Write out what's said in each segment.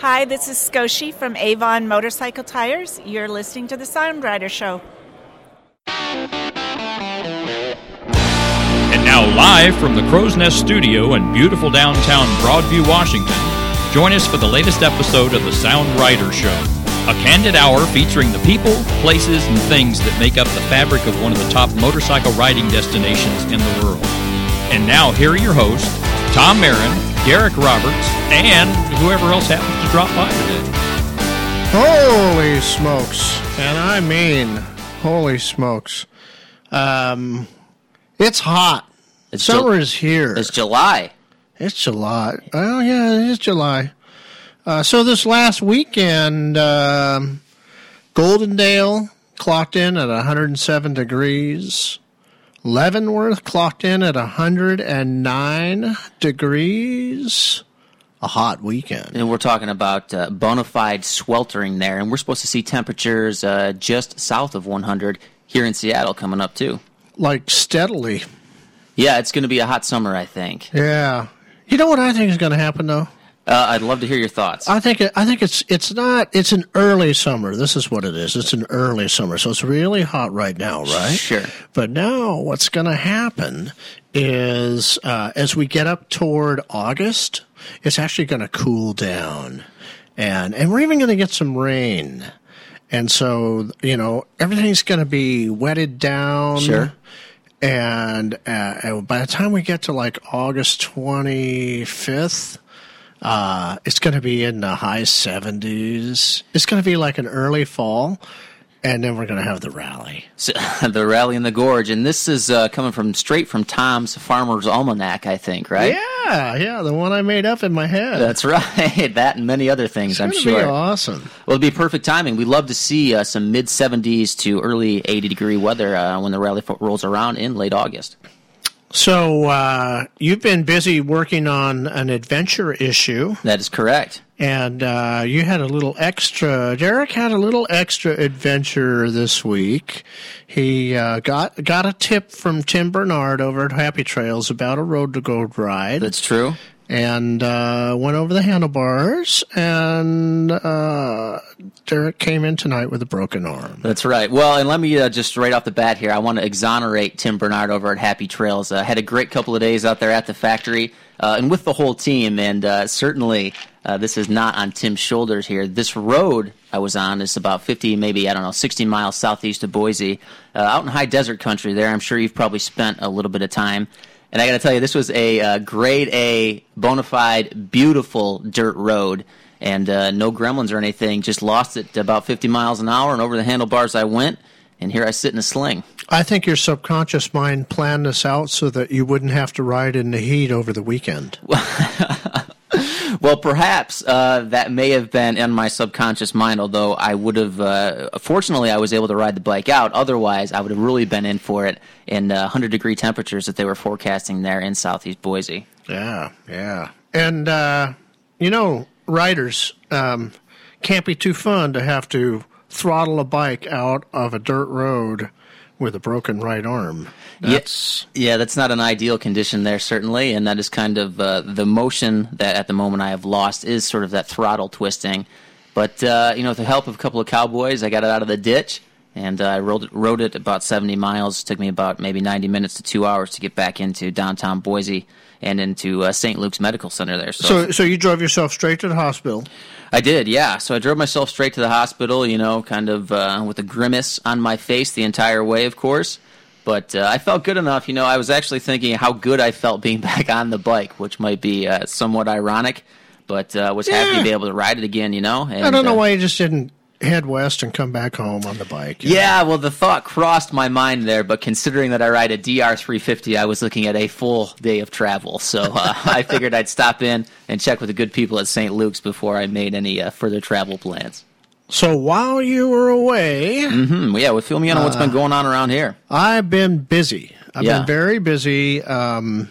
Hi, this is Scoshi from Avon Motorcycle Tires. You're listening to the Sound Rider Show. And now, live from the Crow's Nest Studio in beautiful downtown Broadview, Washington, join us for the latest episode of the Sound Rider Show. A candid hour featuring the people, places, and things that make up the fabric of one of the top motorcycle riding destinations in the world. And now, here are your hosts, Tom Mehren, Derek Roberts, and whoever else happens to drop by today. Holy smokes. And I mean, holy smokes. Um, it's hot. It's Summer Ju- is here. It's July. It's July. Oh, yeah, it is July. Uh, so this last weekend, um, Goldendale clocked in at 107 degrees. Leavenworth clocked in at 109 degrees. A hot weekend. And we're talking about uh, bona fide sweltering there. And we're supposed to see temperatures uh, just south of 100 here in Seattle coming up, too. Like steadily. Yeah, it's going to be a hot summer, I think. Yeah. You know what I think is going to happen, though? Uh, I'd love to hear your thoughts. I think I think it's it's not it's an early summer. This is what it is. It's an early summer, so it's really hot right now, right? Sure. But now, what's going to happen is uh, as we get up toward August, it's actually going to cool down, and and we're even going to get some rain, and so you know everything's going to be wetted down. Sure. And uh, by the time we get to like August twenty fifth. Uh, it's going to be in the high 70s. It's going to be like an early fall, and then we're going to have the rally. So, the rally in the gorge. And this is uh, coming from straight from Tom's Farmer's Almanac, I think, right? Yeah, yeah, the one I made up in my head. That's right. that and many other things, it's I'm sure. Be awesome. Well, it'd be perfect timing. We'd love to see uh, some mid 70s to early 80 degree weather uh, when the rally rolls around in late August. So uh, you've been busy working on an adventure issue, That is correct. and uh, you had a little extra. Derek had a little extra adventure this week. He uh, got got a tip from Tim Bernard over at Happy Trails about a road to gold ride. That's true. And uh, went over the handlebars. And uh, Derek came in tonight with a broken arm. That's right. Well, and let me uh, just right off the bat here, I want to exonerate Tim Bernard over at Happy Trails. Uh, had a great couple of days out there at the factory uh, and with the whole team, and uh, certainly this is not on Tim's shoulders here. This road I was on is about 50, maybe, I don't know, 60 miles southeast of Boise, out in high desert country there. I'm sure you've probably spent a little bit of time. And I got to tell you, this was a uh, grade A, bona fide, beautiful dirt road. And uh, no gremlins or anything. Just lost it about 50 miles an hour, and over the handlebars I went. And here I sit in a sling. I think your subconscious mind planned this out so that you wouldn't have to ride in the heat over the weekend. Well, perhaps uh, that may have been in my subconscious mind, although I would have, uh, fortunately, I was able to ride the bike out. Otherwise, I would have really been in for it in uh, 100 degree temperatures that they were forecasting there in southeast Boise. Yeah, yeah. And, uh, you know, riders um, can't be too fun to have to throttle a bike out of a dirt road with a broken right arm. That's. Yeah, that's not an ideal condition there, certainly, and that is kind of uh, the motion that at the moment I have lost is sort of that throttle twisting. But uh, you know, with the help of a couple of cowboys, I got it out of the ditch and uh, I rode it, rode it about 70 miles. It took me about maybe 90 minutes to two hours to get back into downtown Boise and into uh, St. Luke's Medical Center there. So, so you drove yourself straight to the hospital. I did, yeah. So I drove myself straight to the hospital, you know, kind of uh, with a grimace on my face the entire way, of course. But uh, I felt good enough, you know. I was actually thinking how good I felt being back on the bike, which might be uh, somewhat ironic, but uh, was happy to be able to ride it again, you know. And, I don't know uh, why you just didn't head west and come back home on the bike. you know? Yeah, well, the thought crossed my mind there, but considering that I ride a DR350, I was looking at a full day of travel. So uh, I figured I'd stop in and check with the good people at St. Luke's before I made any uh, further travel plans. So while you were away, mm-hmm, yeah, well, fill me in on what's been going on around here. I've been busy. I've Yeah. been very busy. Um,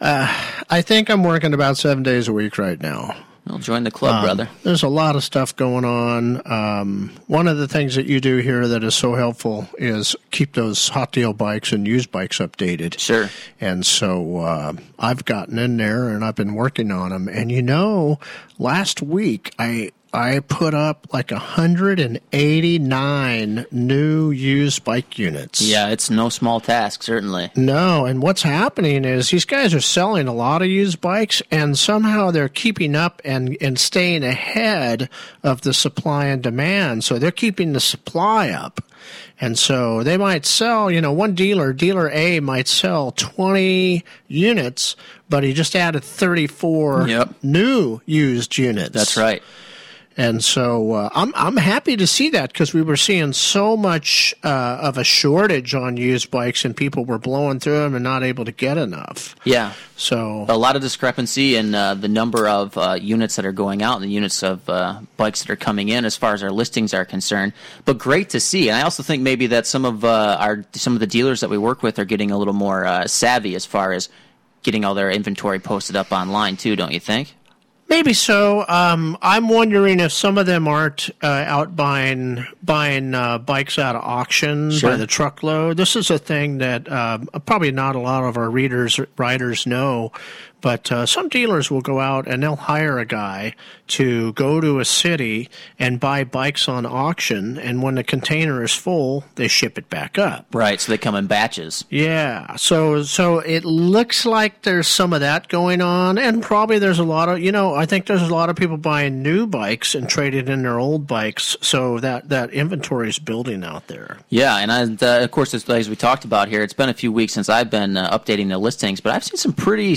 uh, I think I'm working about seven days a week right now. Well, join the club, Um, brother. There's a lot of stuff going on. Um, one of the things that you do here that is so helpful is keep those hot deal bikes and used bikes updated. Sure. And so uh, I've gotten in there and I've been working on them. And you know, last week I I put up like 189 new used bike units. Yeah, it's no small task, certainly. No, and what's happening is these guys are selling a lot of used bikes, and somehow they're keeping up and, and staying ahead of the supply and demand. So they're keeping the supply up. And so they might sell, you know, one dealer, dealer A might sell 20 units, but he just added 34 Yep. new used units. That's right. And so uh, I'm I'm happy to see that because we were seeing so much uh, of a shortage on used bikes, and people were blowing through them and not able to get enough. Yeah. So A lot of discrepancy in uh, the number of uh, units that are going out and the units of uh, bikes that are coming in as far as our listings are concerned. But great to see. And I also think maybe that some of uh, our some of the dealers that we work with are getting a little more uh, savvy as far as getting all their inventory posted up online too. Don't you think? Maybe so. Um, I'm wondering if some of them aren't uh, out buying buying uh, bikes out of auction Sure. by the truckload. This is a thing that uh, probably not a lot of our readers riders know. But uh, some dealers will go out and they'll hire a guy to go to a city and buy bikes on auction, and when the container is full, they ship it back up. Right. So they come in batches. Yeah, so so it looks like there's some of that going on, and probably there's a lot of you know I think there's a lot of people buying new bikes and trading in their old bikes, so that that inventory is building out there. Yeah, and I, uh, of course, as, we talked about here, it's been a few weeks since I've been uh, updating the listings, but I've seen some pretty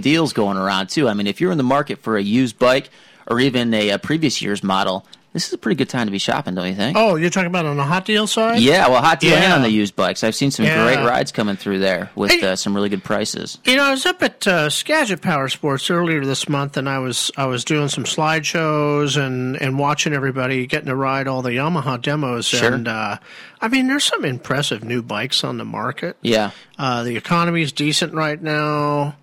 deals going around too. I mean, if you're in the market for a used bike or even a, a previous year's model, this is a pretty good time to be shopping, don't you think? Oh, you're talking about on the hot deal side? Yeah, well, hot deal and on the used bikes. I've seen some Yeah. great rides coming through there with Hey. uh, some really good prices. You know, I was up at uh, Skagit Power Sports earlier this month, and I was I was doing some slideshows and and watching everybody getting to ride all the Yamaha demos. Sure. And uh, I mean, there's some impressive new bikes on the market. Yeah, Uh, the economy is decent right now,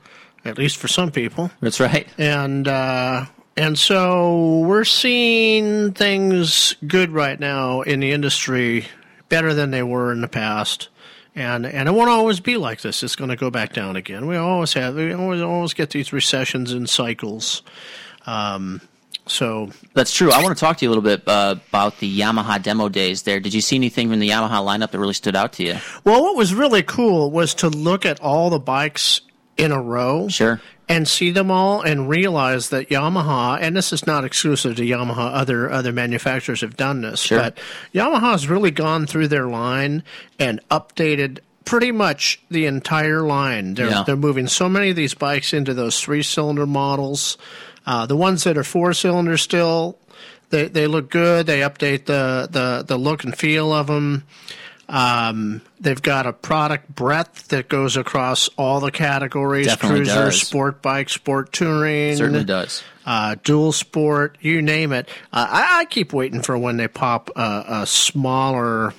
at least for some people, that's right. and uh, and so we're seeing things good right now in the industry, better than they were in the past. And and it won't always be like this. It's going to go back down again. We always have. We always always get these recessions and cycles. Um, so That's true. I want to talk to you a little bit uh, about the Yamaha demo days there. Did you see anything from the Yamaha lineup that really stood out to you? Well, what was really cool was to look at all the bikes in a row. Sure. And see them all and realize that Yamaha, and this is not exclusive to Yamaha, other other manufacturers have done this, Sure. but Yamaha has really gone through their line and updated pretty much the entire line. They're Yeah. they're moving so many of these bikes into those three cylinder models. Uh, the ones that are four cylinder still, they they look good. They update the the the look and feel of them. Um, they've got a product breadth that goes across all the categories: Definitely cruiser, does. sport bike, sport touring, Certainly does. uh, dual sport, you name it. Uh, I, I keep waiting for when they pop uh, a smaller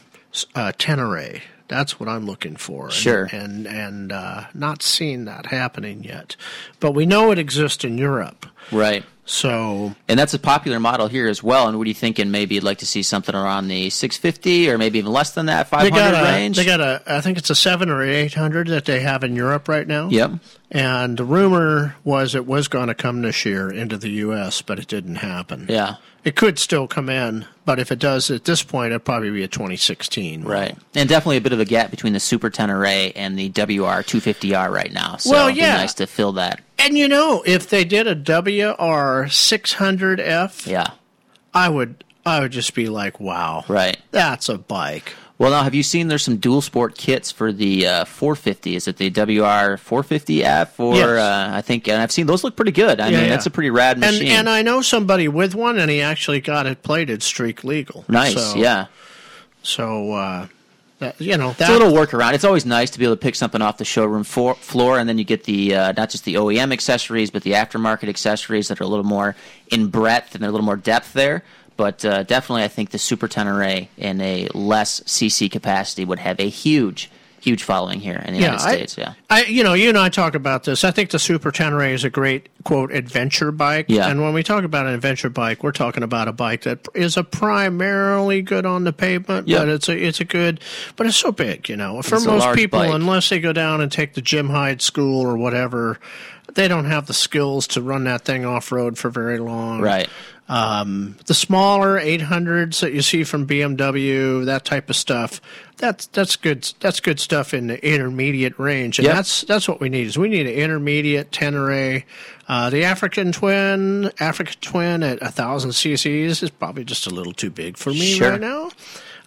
uh, Tenere. That's what I'm looking for. And- Sure. and and uh, not seeing that happening yet, but we know it exists in Europe. Right. So And that's a popular model here as well. And what are you thinking? Maybe you'd like to see something around the 650 or maybe even less than that, they 500 got a range? they got a I think it's a seven or eight hundred that they have in Europe right now. Yep. And the rumor was it was going to come this year into the U.S., but it didn't happen. Yeah. It could still come in, but if it does at this point, it'd probably be a 2016. Right. And definitely a bit of a gap between the Super Tenere and the WR250R right now. So Well, it'd be yeah. nice to fill that. And you know, if they did a WR 600F, Yeah. I would I would just be like, wow, Right. that's a bike. Well, now, have you seen there's some dual sport kits for the uh, 450? Is it the WR 450F? Or Yes. uh, I think, and I've seen those look pretty good. I Yeah, mean, yeah. that's a pretty rad And machine. and I know somebody with one, and he actually got it plated streak legal. nice, So- yeah. So uh, that, you know It's a little workaround. It's always nice to be able to pick something off the showroom for, floor, and then you get the uh, not just the OEM accessories, but the aftermarket accessories that are a little more in breadth and a little more depth there. But uh, definitely, I think the Super Tenere in a less CC capacity would have a huge, huge following here in the United I, States. Yeah, I, you know, you and I talk about this. I think the Super Tenere is a great quote adventure bike. Yeah. And when we talk about an adventure bike, we're talking about a bike that is a primarily good on the pavement, Yeah. but it's a it's a good, but it's so big, you know. For It's most people, bike. unless they go down and take the Jim Hyde school or whatever, they don't have the skills to run that thing off road for very long. right. Um, the smaller 800s that you see from BMW, that type of stuff, that's that's good. That's good stuff in the intermediate range, and Yep. that's that's what we need. Is we need an intermediate Tenere. Uh, the African Twin, African Twin at 1,000 cc's is probably just a little too big for me Sure. right now.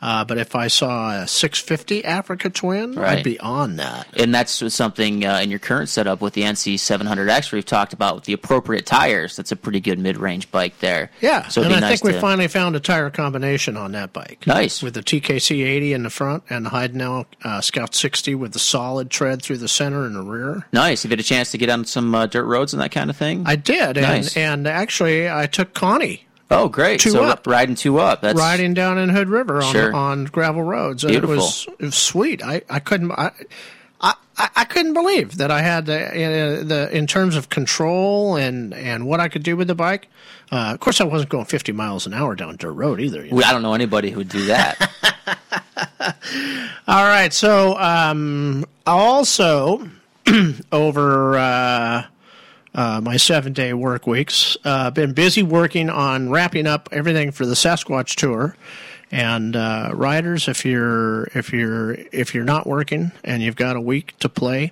Uh, but if I saw a 650 Africa Twin, Right. I'd be on that. And that's something uh, in your current setup with the NC 700X we've talked about with the appropriate tires. That's a pretty good mid-range bike there. Yeah, so and I nice think we to, finally found a tire combination on that bike. Nice. with the TKC 80 in the front and the Heidenau uh, Scout 60 with the solid tread through the center and the rear. nice. You've had a chance to get on some uh, dirt roads and that kind of thing. I did, Nice. and and actually I took Connie oh, great! Two so up. riding two up. That's riding down in Hood River on Sure. on gravel roads. And Beautiful. It was it was sweet. I I couldn't. I, I, I couldn't believe that I had the, uh, the in terms of control and, and what I could do with the bike. Uh, of course, I wasn't going 50 miles an hour down dirt road either. you know. I don't know anybody who would do that. All right. So, um, also over uh, uh, my seven day work weeks, uh, been busy working on wrapping up everything for the Sasquatch tour. And uh, riders, if you're if you're if you're not working and you've got a week to play,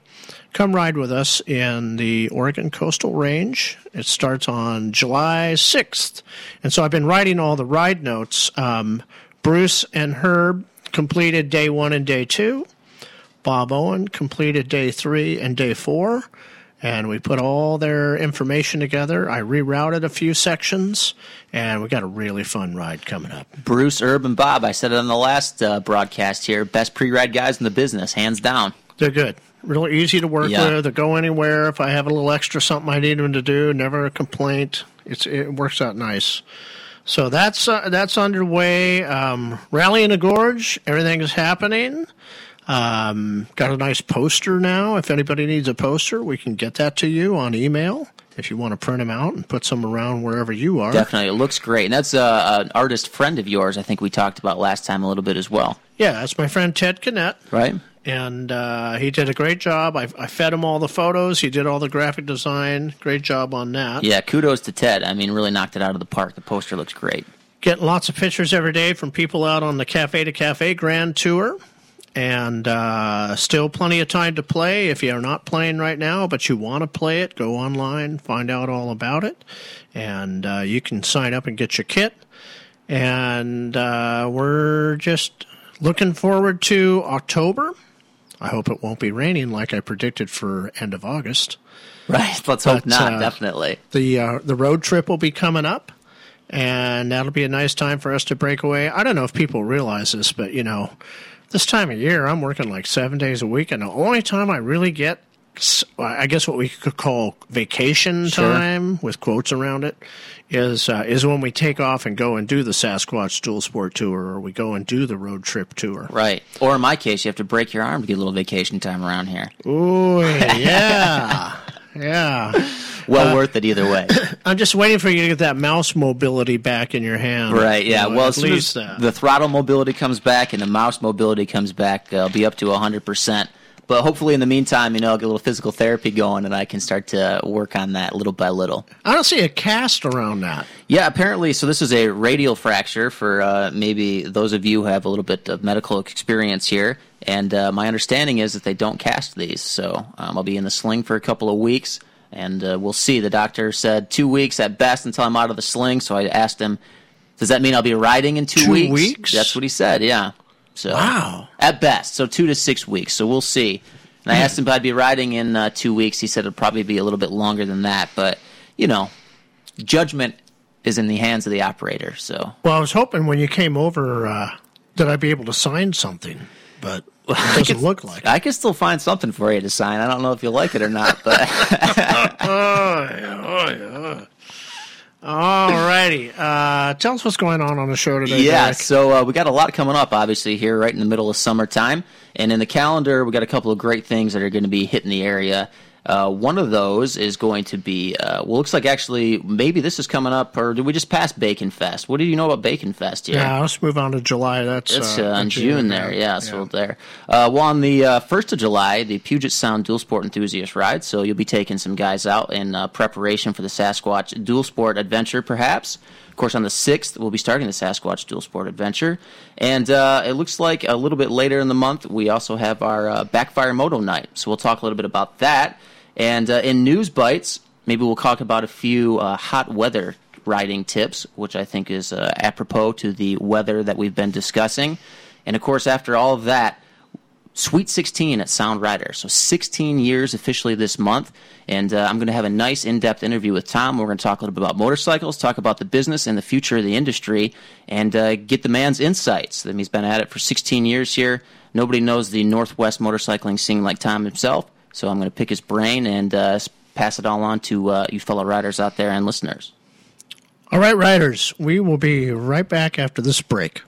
come ride with us in the Oregon Coastal Range. It starts on July sixth, and so I've been writing all the ride notes. Um, Bruce and Herb completed day one and day two. Bob Owen completed day three and day four, and we put all their information together. I rerouted a few sections, and we got a really fun ride coming up. Bruce, Herb, and Bob. I said it on the last uh, broadcast here. Best pre-ride guys in the business, hands down. They're good. Real easy to work Yeah. with. They go anywhere. If I have a little extra something I need them to do, never a complaint. It's it works out nice. So that's uh, that's underway. Um, Rally in the Gorge, everything is happening. Um, got a nice poster now. If anybody needs a poster, we can get that to you on email. If you want to print them out and put some around wherever you are. Definitely, it looks great, and that's uh, an artist friend of yours. I think we talked about last time a little bit as well, Yeah, that's my friend Ted Kinnett. right? and uh, he did a great job. I, I fed him all the photos. He did all the graphic design. Great job on that. Yeah, kudos to Ted. I mean, really knocked it out of the park. The poster looks great. Getting lots of pictures every day from people out on the Cafe to Cafe Grand Tour. And uh, still plenty of time to play. If you're not playing right now, but you want to play it, go online, find out all about it. And uh, you can sign up and get your kit. And uh, we're just looking forward to October. I hope it won't be raining like I predicted for end of August. Right. Let's hope not. uh, definitely. the uh, the road trip will be coming up, and that'll be a nice time for us to break away. I don't know if people realize this, but you know, this time of year I'm working like seven days a week, and the only time I really get, I guess, what we could call vacation Sure. time with quotes around it, is uh, is when we take off and go and do the Sasquatch Dual Sport Tour, or we go and do the road trip tour. Right. Or in my case, you have to break your arm to get a little vacation time around here. Ooh, yeah, yeah. Well Uh, worth it either way. I'm just waiting for you to get that mouse mobility back in your hand. Right. Yeah. You know, well, as soon as uh, the throttle mobility comes back and the mouse mobility comes back, uh, I'll be up to 100%. But hopefully, in the meantime, you know, I'll get a little physical therapy going and I can start to work on that little by little. I don't see a cast around that. Yeah, apparently. So this is a radial fracture for uh, maybe those of you who have a little bit of medical experience here. And uh, my understanding is that they don't cast these. So um, I'll be in the sling for a couple of weeks, and uh, we'll see. The doctor said two weeks at best until I'm out of the sling. So I asked him, "Does that mean I'll be riding in two, Two weeks?" weeks? That's what he said. Yeah. So Wow. at best, so two to six weeks. So we'll see. And I asked him if I'd be riding in uh, two weeks. He said it'll probably be a little bit longer than that, but you know, judgment is in the hands of the operator. So Well, I was hoping when you came over uh, that I'd be able to sign something, but it doesn't look like. it. I can still find something for you to sign. I don't know if you'll like it or not, but Oh, yeah, oh, yeah. All righty. Uh, tell us what's going on on the show today. Yeah, Derek. so uh, we got a lot coming up, obviously, here right in the middle of summertime. And in the calendar, we got a couple of great things that are going to be hitting the area. Uh, one of those is going to be, uh, well, looks like actually maybe this is coming up, or did we just pass Bacon Fest? What do you know about Bacon Fest here? Yeah, let's move on to July. That's It's uh, uh, in June there, yeah. So Yeah. there. Uh, well, on the uh, first of July, the Puget Sound Dual Sport Enthusiast Ride. So you'll be taking some guys out in uh, preparation for the Sasquatch Dual Sport Adventure, perhaps. Of course, on the sixth, we'll be starting the Sasquatch Dual Sport Adventure, and uh, it looks like a little bit later in the month, we also have our uh, Backfire Moto Night. So we'll talk a little bit about that. And uh, in news bites, maybe we'll talk about a few uh, hot weather riding tips, which I think is uh, apropos to the weather that we've been discussing. And of course, after all of that, Sweet 16 at Sound Rider. So 16 years officially this month. And uh, I'm going to have a nice in depth interview with Tom. We're going to talk a little bit about motorcycles, talk about the business and the future of the industry, and uh, get the man's insights. I mean, he's been at it for 16 years here. Nobody knows the Northwest motorcycling scene like Tom himself. So I'm going to pick his brain and uh, pass it all on to uh, you fellow riders out there and listeners. All right, riders. We will be right back after this break.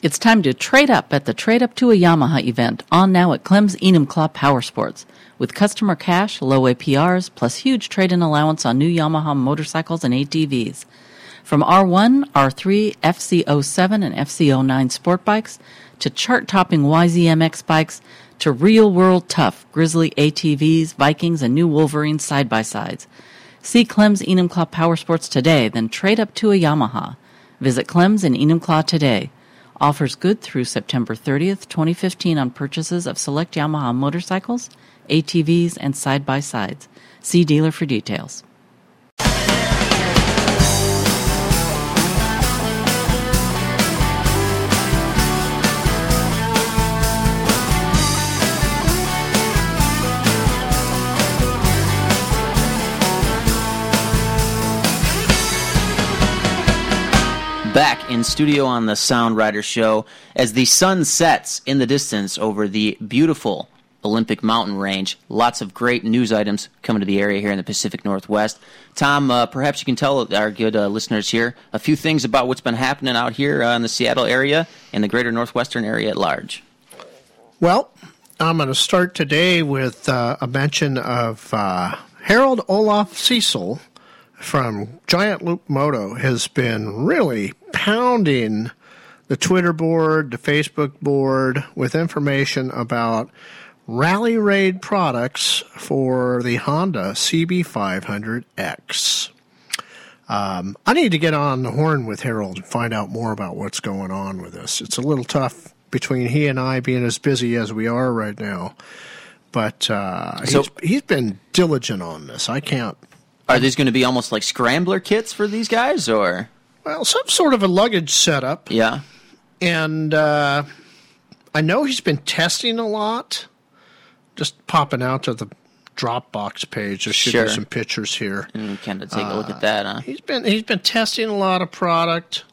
It's time to trade up at the Trade Up to a Yamaha event on now at Clem's Enumclaw Power Sports. With customer cash, low APRs, plus huge trade in allowance on new Yamaha motorcycles and ATVs. From R1, R3, FZ07, and FZ09 sport bikes, to chart topping YZMX bikes, to real world tough Grizzly ATVs, Vikings, and new Wolverine side by sides. See Clem's Enumclaw Power Sports today, then trade up to a Yamaha. Visit Clem's in Enumclaw today. Offers good through September 30th, 2015 on purchases of select Yamaha motorcycles, ATVs, and side by sides. See dealer for details. Back in studio on the Sound Rider Show as the sun sets in the distance over the beautiful Olympic mountain range. Lots of great news items coming to the area here in the Pacific Northwest. Tom, uh, perhaps you can tell our good uh, listeners here a few things about what's been happening out here uh, in the Seattle area and the greater Northwestern area at large. Well, I'm going to start today with uh, a mention of uh, Harold Olaf Cecil from Giant Loop Moto has been really pounding the Twitter board, the Facebook board with information about Rally Raid products for the Honda CB500X. Um, I need to get on the horn with Harold and find out more about what's going on with this. It's a little tough between he and I being as busy as we are right now. But uh, So- he's, he's been diligent on this. I can't. Are these going to be almost like scrambler kits for these guys, or Well, some sort of a luggage setup. yeah? And uh, I know he's been testing a lot. Just popping out to the Dropbox page. There should Sure. be some pictures here. And kind of take a look at that, huh? He's been he's been testing a lot of product,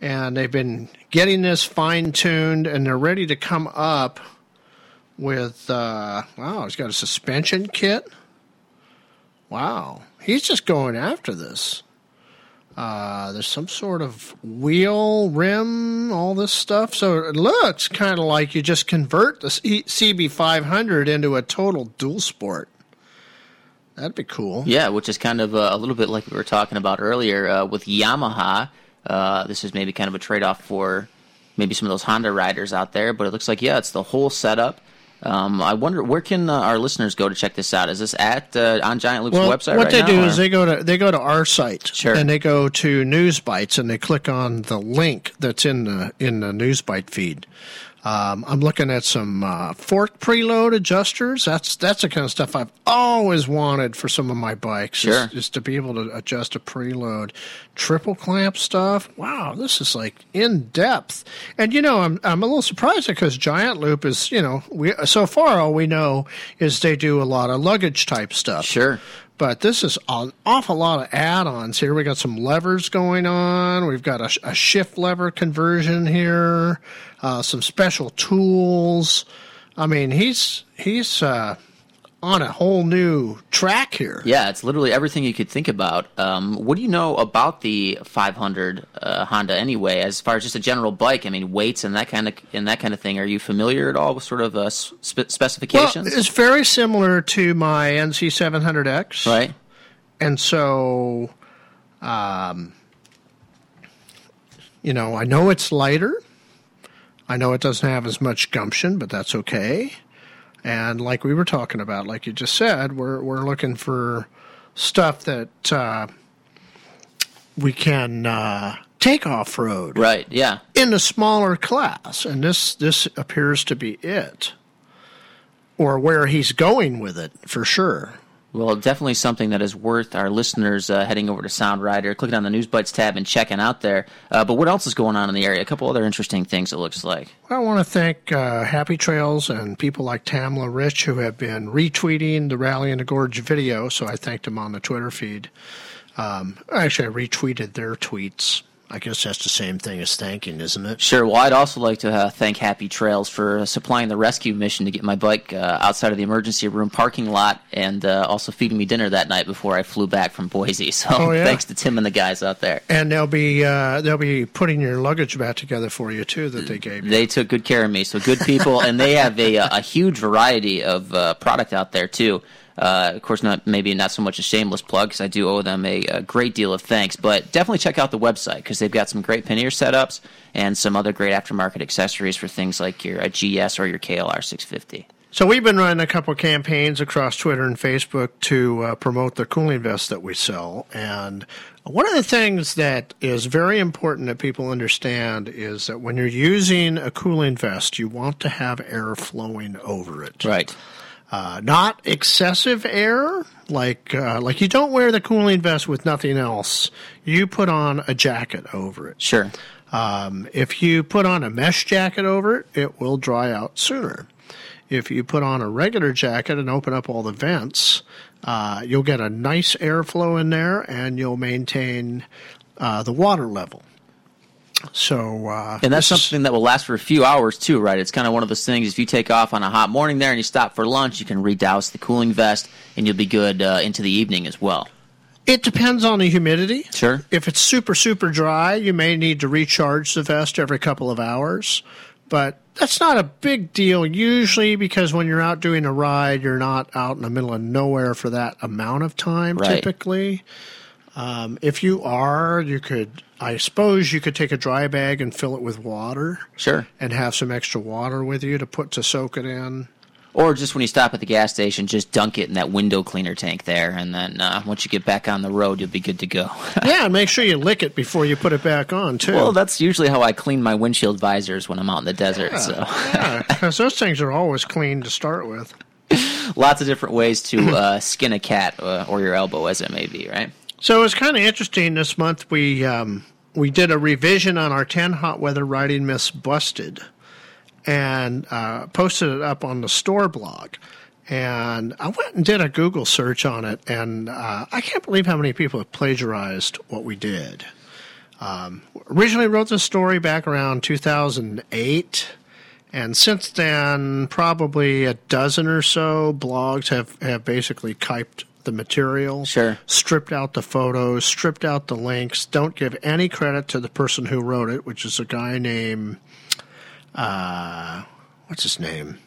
and they've been getting this fine tuned, and they're ready to come up with. Uh, wow, he's got a suspension kit. Wow, he's just going after this. Uh, there's some sort of wheel, rim, all this stuff. So it looks kind of like you just convert the CB500 into a total dual sport. That'd be cool. Yeah, which is kind of uh, a little bit like we were talking about earlier uh, with Yamaha. Uh, this is maybe kind of a trade off for maybe some of those Honda riders out there, but it looks like, yeah, it's the whole setup. Um, I wonder where can uh, our listeners go to check this out? Is this at uh, on Giant Loop's Well, website? what right they now, do or- is they go to they go to our site Sure. and they go to News Bites and they click on the link that's in the in the News Bite feed. Um, I'm looking at some uh, fork preload adjusters. That's that's the kind of stuff I've always wanted for some of my bikes. Sure. is, is to be able to adjust a preload, triple clamp stuff. Wow, this is like in depth. And you know, I'm I'm a little surprised because Giant Loop is you know we so far all we know is they do a lot of luggage type stuff. Sure. But this is an awful lot of add-ons here. We got some levers going on. We've got a, a shift lever conversion here. Uh, some special tools. I mean, he's he's uh, on a whole new track here. Yeah, it's literally everything you could think about. Um, what do you know about the 500 uh, Honda anyway, as far as just a general bike? I mean, weights and that kind of and that kind of thing. Are you familiar at all with sort of uh, spe- Well, specifications? it's very similar to my NC 700X. right. And so, um, you know, I know it's lighter. I know it doesn't have as much gumption, but that's okay. And like we were talking about, like you just said, we're we're looking for stuff that uh, we can uh, take off road Right. Yeah. in a smaller class, and this this appears to be it, or where he's going with it for sure. Well, definitely something that is worth our listeners uh, heading over to Sound Rider, clicking on the News Bites tab, and checking out there. Uh, but what else is going on in the area? A couple other interesting things. It looks like. I want to thank uh, Happy Trails and people like Tamla Rich who have been retweeting the Rally in the Gorge video. So I thanked them on the Twitter feed. Um, actually, I retweeted their tweets. I guess that's the same thing as thanking, isn't it? Sure. Well, I'd also like to uh, thank Happy Trails for uh, supplying the rescue mission to get my bike uh, outside of the emergency room parking lot, and uh, also feeding me dinner that night before I flew back from Boise. So Oh, yeah. thanks to Tim and the guys out there. And they'll be uh, they'll be putting your luggage back together for you too that they gave you. They took good care of me. So good people, and they have a, a huge variety of uh, product out there too. Uh, of course, not maybe not so much a shameless plug because I do owe them a, a great deal of thanks. But definitely check out the website because they've got some great pannier setups and some other great aftermarket accessories for things like your GS or your KLR 650. So we've been running a couple of campaigns across Twitter and Facebook to uh, promote the cooling vest that we sell. And one of the things that is very important that people understand is that when you're using a cooling vest, you want to have air flowing over it. Right. Uh, not excessive air, like uh, like you don't wear the cooling vest with nothing else. You put on a jacket over it. Sure. Um, if you put on a mesh jacket over it, it will dry out sooner. If you put on a regular jacket and open up all the vents, uh, you'll get a nice airflow in there and you'll maintain uh, the water level. So, uh, And that's something that will last for a few hours too, right? It's kind of one of those things. If you take off on a hot morning there and you stop for lunch, you can redouse the cooling vest, and you'll be good uh, into the evening as well. It depends on the humidity. Sure. If it's super, super dry, you may need to recharge the vest every couple of hours. But that's not a big deal usually because when you're out doing a ride, you're not out in the middle of nowhere for that amount of time Right. typically. Um, if you are, you could, I suppose, you could take a dry bag and fill it with water Sure. and have some extra water with you to put to soak it in. Or just when you stop at the gas station, just dunk it in that window cleaner tank there, and then uh, once you get back on the road, you'll be good to go. yeah, make sure you lick it before you put it back on too. well, that's usually how I clean my windshield visors when I'm out in the desert. So yeah, because those things are always clean to start with. lots of different ways to uh, skin a cat uh, or your elbow, as it may be, right? So it was kind of interesting this month. We um, we did a revision on our ten hot weather riding myths busted, and uh, posted it up on the store blog. And I went and did a Google search on it, and uh, I can't believe how many people have plagiarized what we did. Um, originally wrote the story back around 2008, and since then, probably a dozen or so blogs have, have basically typed the material, Sure. stripped out the photos, stripped out the links, don't give any credit to the person who wrote it, which is a guy named, uh, what's his name?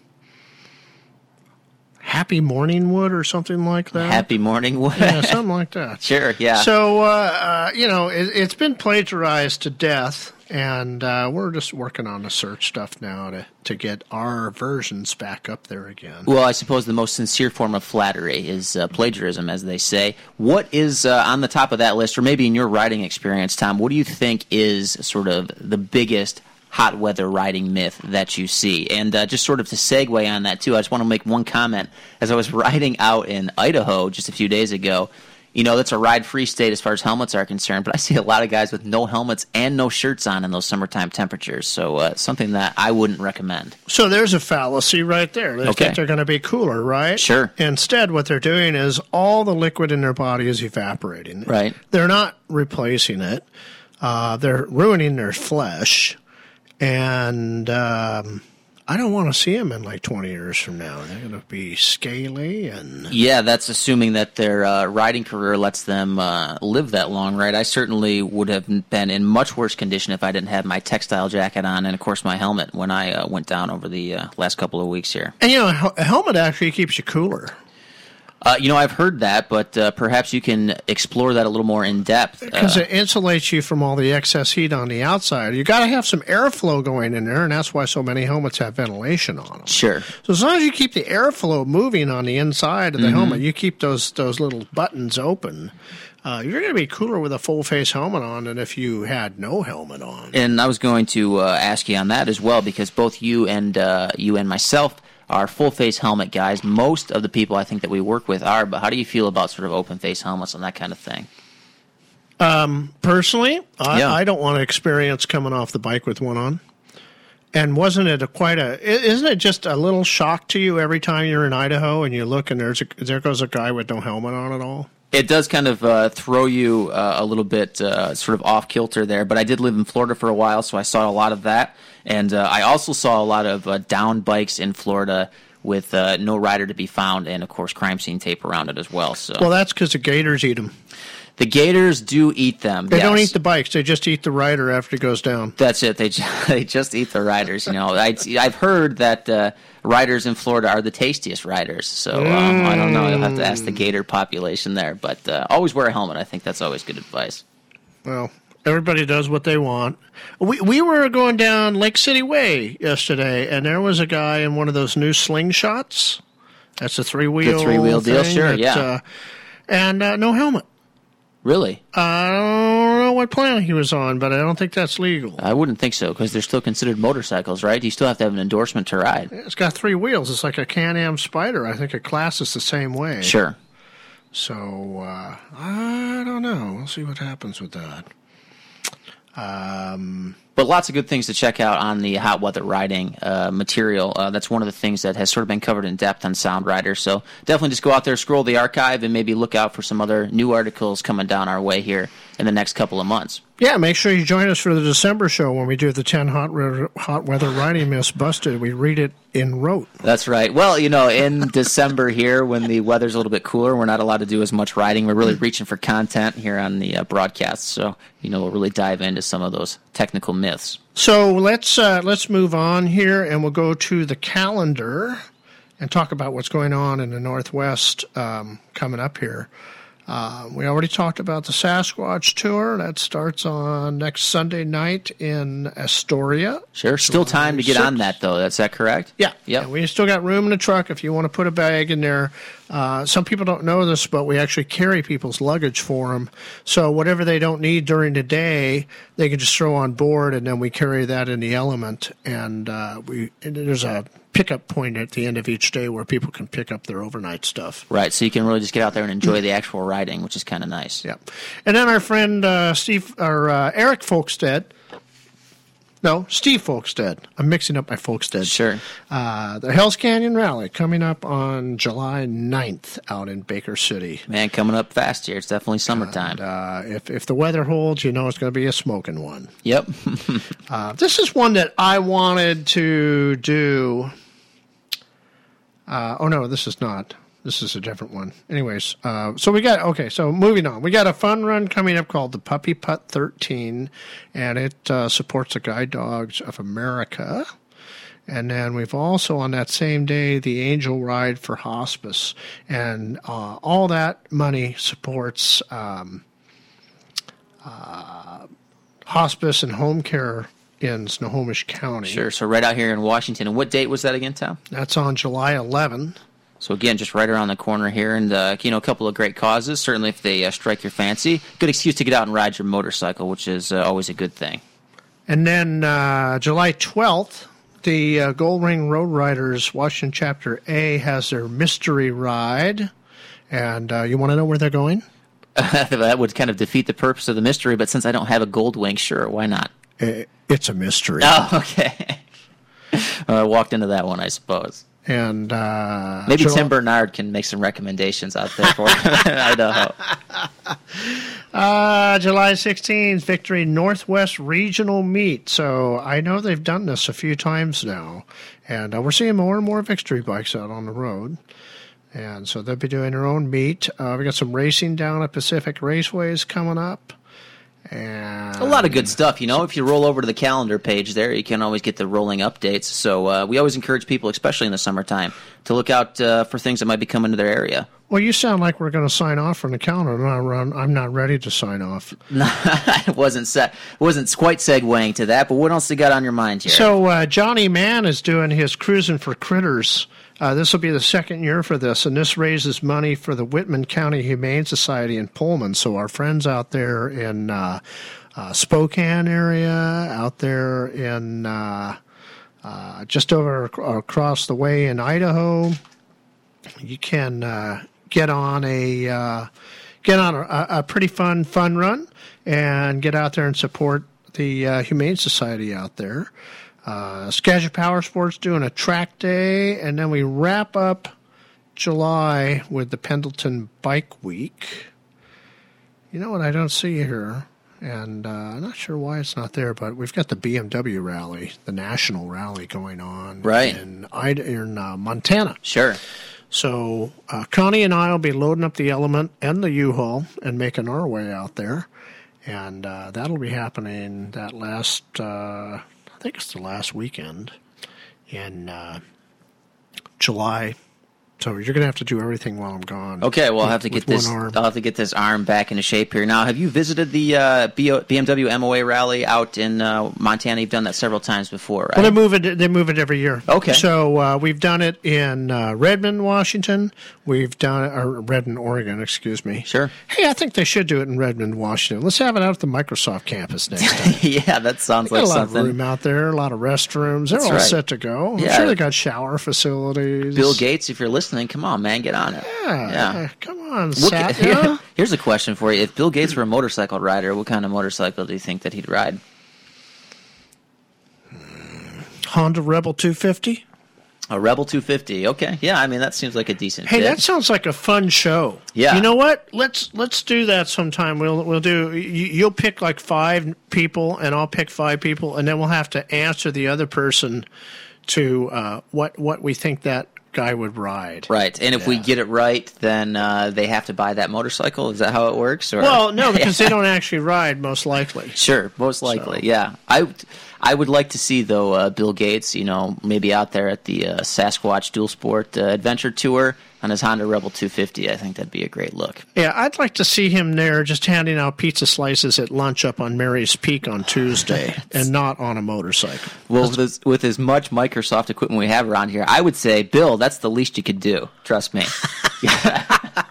Happy Morning Wood or something like that. Happy morning, Wood. yeah, something like that. sure, yeah. So, uh, uh, you know, it, it's been plagiarized to death, and uh, we're just working on the search stuff now to, to get our versions back up there again. Well, I suppose the most sincere form of flattery is uh, plagiarism, as they say. What is uh, on the top of that list, or maybe in your writing experience, Tom? What do you think is sort of the biggest hot weather riding myth that you see? And uh, just sort of to segue on that too, I just want to make one comment. As I was riding out in Idaho just a few days ago, you know that's a ride-free state as far as helmets are concerned, but I see a lot of guys with no helmets and no shirts on in those summertime temperatures. So uh, something that I wouldn't recommend. So there's a fallacy right there. They Okay. think they're going to be cooler, right? Sure. Instead, what they're doing is all the liquid in their body is evaporating. Right. They're not replacing it. Uh, they're ruining their flesh, and um, I don't want to see them in like 20 years from now. They're going to be scaly and. Yeah, that's assuming that their uh, riding career lets them uh, live that long, right? I certainly would have been in much worse condition if I didn't have my textile jacket on and, of course, my helmet when I uh, went down over the uh, last couple of weeks here. And you know, a a helmet actually keeps you cooler. Uh, you know, I've heard that, but uh, perhaps you can explore that a little more in depth. because Uh, it insulates you from all the excess heat on the outside. You got to have some airflow going in there, and that's why so many helmets have ventilation on them. sure. So as long as you keep the airflow moving on the inside of the helmet, you keep those those little buttons open. Uh, you're going to be cooler with a full face helmet on than if you had no helmet on. And I was going to uh, ask you on that as well because both you and uh, you and myself are full face helmet guys. Most of the people I think that we work with are. But how do you feel about sort of open face helmets and that kind of thing? Um, Personally, I, Yeah. I don't want to experience coming off the bike with one on. And wasn't it a quite a? Isn't it just a little shock to you every time you're in Idaho and you look and there's a there goes a guy with no helmet on at all? It does kind of uh, throw you uh, a little bit uh, sort of off kilter there, but I did live in Florida for a while, so I saw a lot of that. And uh, I also saw a lot of uh, down bikes in Florida with uh, no rider to be found, and of course, crime scene tape around it as well. So Well, that's because the gators eat them. the gators do eat them. They don't eat the bikes; they just eat the rider after it goes down. That's it. They ju- they just eat the riders. You know, I, I've heard that uh, riders in Florida are the tastiest riders. So um, I don't know. You'll have to ask the gator population there. But uh, always wear a helmet. I think that's always good advice. Well, everybody does what they want. We we were going down Lake City Way yesterday, and there was a guy in one of those new slingshots. That's a three wheel The three-wheel deal, sure, yeah. Uh, and uh, no helmet. Really, I don't know what planet he was on, but I don't think that's legal. I wouldn't think so because they're still considered motorcycles, right? You still have to have an endorsement to ride. It's got three wheels. It's like a Can-Am Spyder. I think it classes the same way. Sure. So uh, I don't know. We'll see what happens with that. But lots of good things to check out on the hot weather riding uh, material. Uh, that's one of the things that has sort of been covered in depth on Sound Rider. So definitely just go out there, scroll the archive, and maybe look out for some other new articles coming down our way here in the next couple of months. Yeah, make sure you join us for the December show when we do the 10 hot, re- hot weather riding myths busted. We read it in rote. That's right. Well, you know, in December here, when the weather's a little bit cooler, we're not allowed to do as much riding. We're really reaching for content here on the uh, broadcast. So, you know, we'll really dive into some of those technical myths. So let's uh, let's move on here, and we'll go to the calendar and talk about what's going on in the Northwest um, coming up here. Uh, we already talked about the Sasquatch tour that starts on next Sunday night in Astoria. Sure. Still time to get on that, though. That's that correct? Yeah, Yep. And we still got room in the truck if you want to put a bag in there. Uh, some people don't know this, but we actually carry people's luggage for them. So whatever they don't need during the day, they can just throw on board, and then we carry that in the element. And uh, we and there's a pickup point at the end of each day where people can pick up their overnight stuff. Right. So you can really just get out there and enjoy the actual riding, which is kind of nice. Yeah, and then our friend uh, Steve or uh, Eric Folkstead. No, Steve Folkstead. I'm mixing up my Folkstead. Sure. Uh, the Hells Canyon Rally coming up on July 9th out in Baker City. Man, coming up fast here. It's definitely summertime. Uh, if, if the weather holds, you know it's going to be a smoking one. yep. Uh, this is one that I wanted to do. Uh, oh, no, this is not. This is a different one. Anyways, uh, so we got, okay, so moving on. We got a fun run coming up called the Puppy Putt 13, and it uh, supports the Guide Dogs of America. And then we've also on that same day the Angel Ride for Hospice, and uh, all that money supports um, uh, hospice and home care in Snohomish County. sure. So right out here in Washington. And what date was that again, Tom? That's on July 11. So again, just right around the corner here, and uh, you know, a couple of great causes. Certainly, if they uh, strike your fancy, good excuse to get out and ride your motorcycle, which is uh, always a good thing. And then uh, July 12th, the uh, Gold Wing Road Riders Washington Chapter A has their mystery ride. And uh, you want to know where they're going? that would kind of defeat the purpose of the mystery. But since I don't have a gold wing, sure, why not? It's a mystery. Oh, okay. I walked into that one, I suppose. And uh, Maybe Tim Bernard can make some recommendations out there for Idaho. Uh, July 16th, Victory Northwest Regional Meet. So I know they've done this a few times now, and uh, we're seeing more and more Victory bikes out on the road. And so they'll be doing their own meet. Uh, we got some racing down at Pacific Raceways coming up. And A lot of good stuff, you know. If you roll over to the calendar page there, you can always get the rolling updates. So uh, we always encourage people, especially in the summertime, to look out uh, for things that might be coming to their area. Well, you sound like we're going to sign off from the calendar. I'm not, I'm not ready to sign off. it wasn't set, wasn't quite segueing to that, but what else you got on your mind here? So uh, Johnny Mann is doing his Cruising for Critters. Uh, this will be the second year for this, and this raises money for the Whitman County Humane Society in Pullman. So our friends out there in uh, uh, Spokane area, out there in uh, just over ac- across the way in Idaho, you can uh, get on a uh, get on a, a pretty fun fun run and get out there and support the uh, Humane Society out there. Uh, Skagit Power Sports doing a track day, and then we wrap up July with the Pendleton Bike Week. You know what I don't see here, and uh, I'm not sure why it's not there, but we've got the BMW rally, the national rally going on Right. in in uh, Montana. sure. So uh, Connie and I will be loading up the Element and the U-Haul and making our way out there, and uh, that'll be happening that last. Uh, I think it's the last weekend in uh, July. So you're going to have to do everything while I'm gone. Okay, well, I'll have to get this. Arm. I'll have to get this arm back into shape here. Now, have you visited the uh, BMW MOA rally out in uh, Montana? You've done that several times before, right? Well, they move it. They move it every year. Okay. So uh, we've done it in uh, Redmond, Washington. We've done it, or Redmond, Oregon. Excuse me. Sure. Hey, I think they should do it in Redmond, Washington. Let's have it out at the Microsoft campus next time. yeah, that sounds Got like a lot something. of room out there, a lot of restrooms. They're That's all right. set to go. I'm sure they got shower facilities. Bill Gates, if you're listening, come on, man, get on it. Yeah, Yeah. come on, Satya. Here's a question for you: If Bill Gates were a motorcycle rider, what kind of motorcycle do you think that he'd ride? Honda Rebel 250. A Rebel 250. Okay, yeah, I mean that seems like a decent. Hey, that sounds like a fun show. Yeah. You know what? Let's let's do that sometime. We'll we'll do. You, you'll pick like five people, and I'll pick five people, and then we'll have to answer the other person to uh, what what we think that guy would ride. right. And if we get it right, then uh, they have to buy that motorcycle. Is that how it works? Or Well, no, because they don't actually ride, most likely. Sure, most likely, yeah. I, I would like to see though uh, Bill Gates, you know, maybe out there at the uh, Sasquatch Dual Sport uh, Adventure Tour on his Honda Rebel 250. I think that'd be a great look. Yeah, I'd like to see him there just handing out pizza slices at lunch up on Mary's Peak on Tuesday and not on a motorcycle. Well, with as, with as much Microsoft equipment we have around here, I would say, Bill, that's the least you could do. Trust me.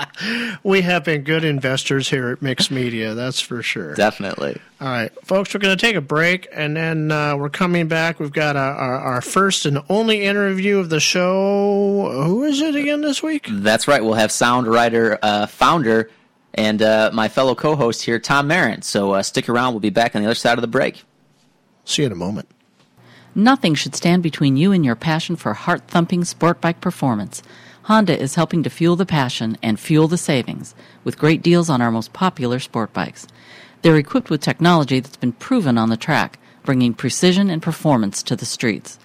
We have been good investors here at Mixed Media, that's for sure. Definitely. All right, folks, we're going to take a break and then uh, we're coming back. We've got our, our, our first and only interview of the show. Who is it again this week? That's right. We'll have Sound Rider uh, founder and uh, my fellow co-host here, Tom Mehren. So uh, stick around. We'll be back on the other side of the break. See you in a moment. Nothing should stand between you and your passion for heart thumping sport bike performance. Honda is helping to fuel the passion and fuel the savings with great deals on our most popular sport bikes. They're equipped with technology that's been proven on the track, bringing precision and performance to the streets.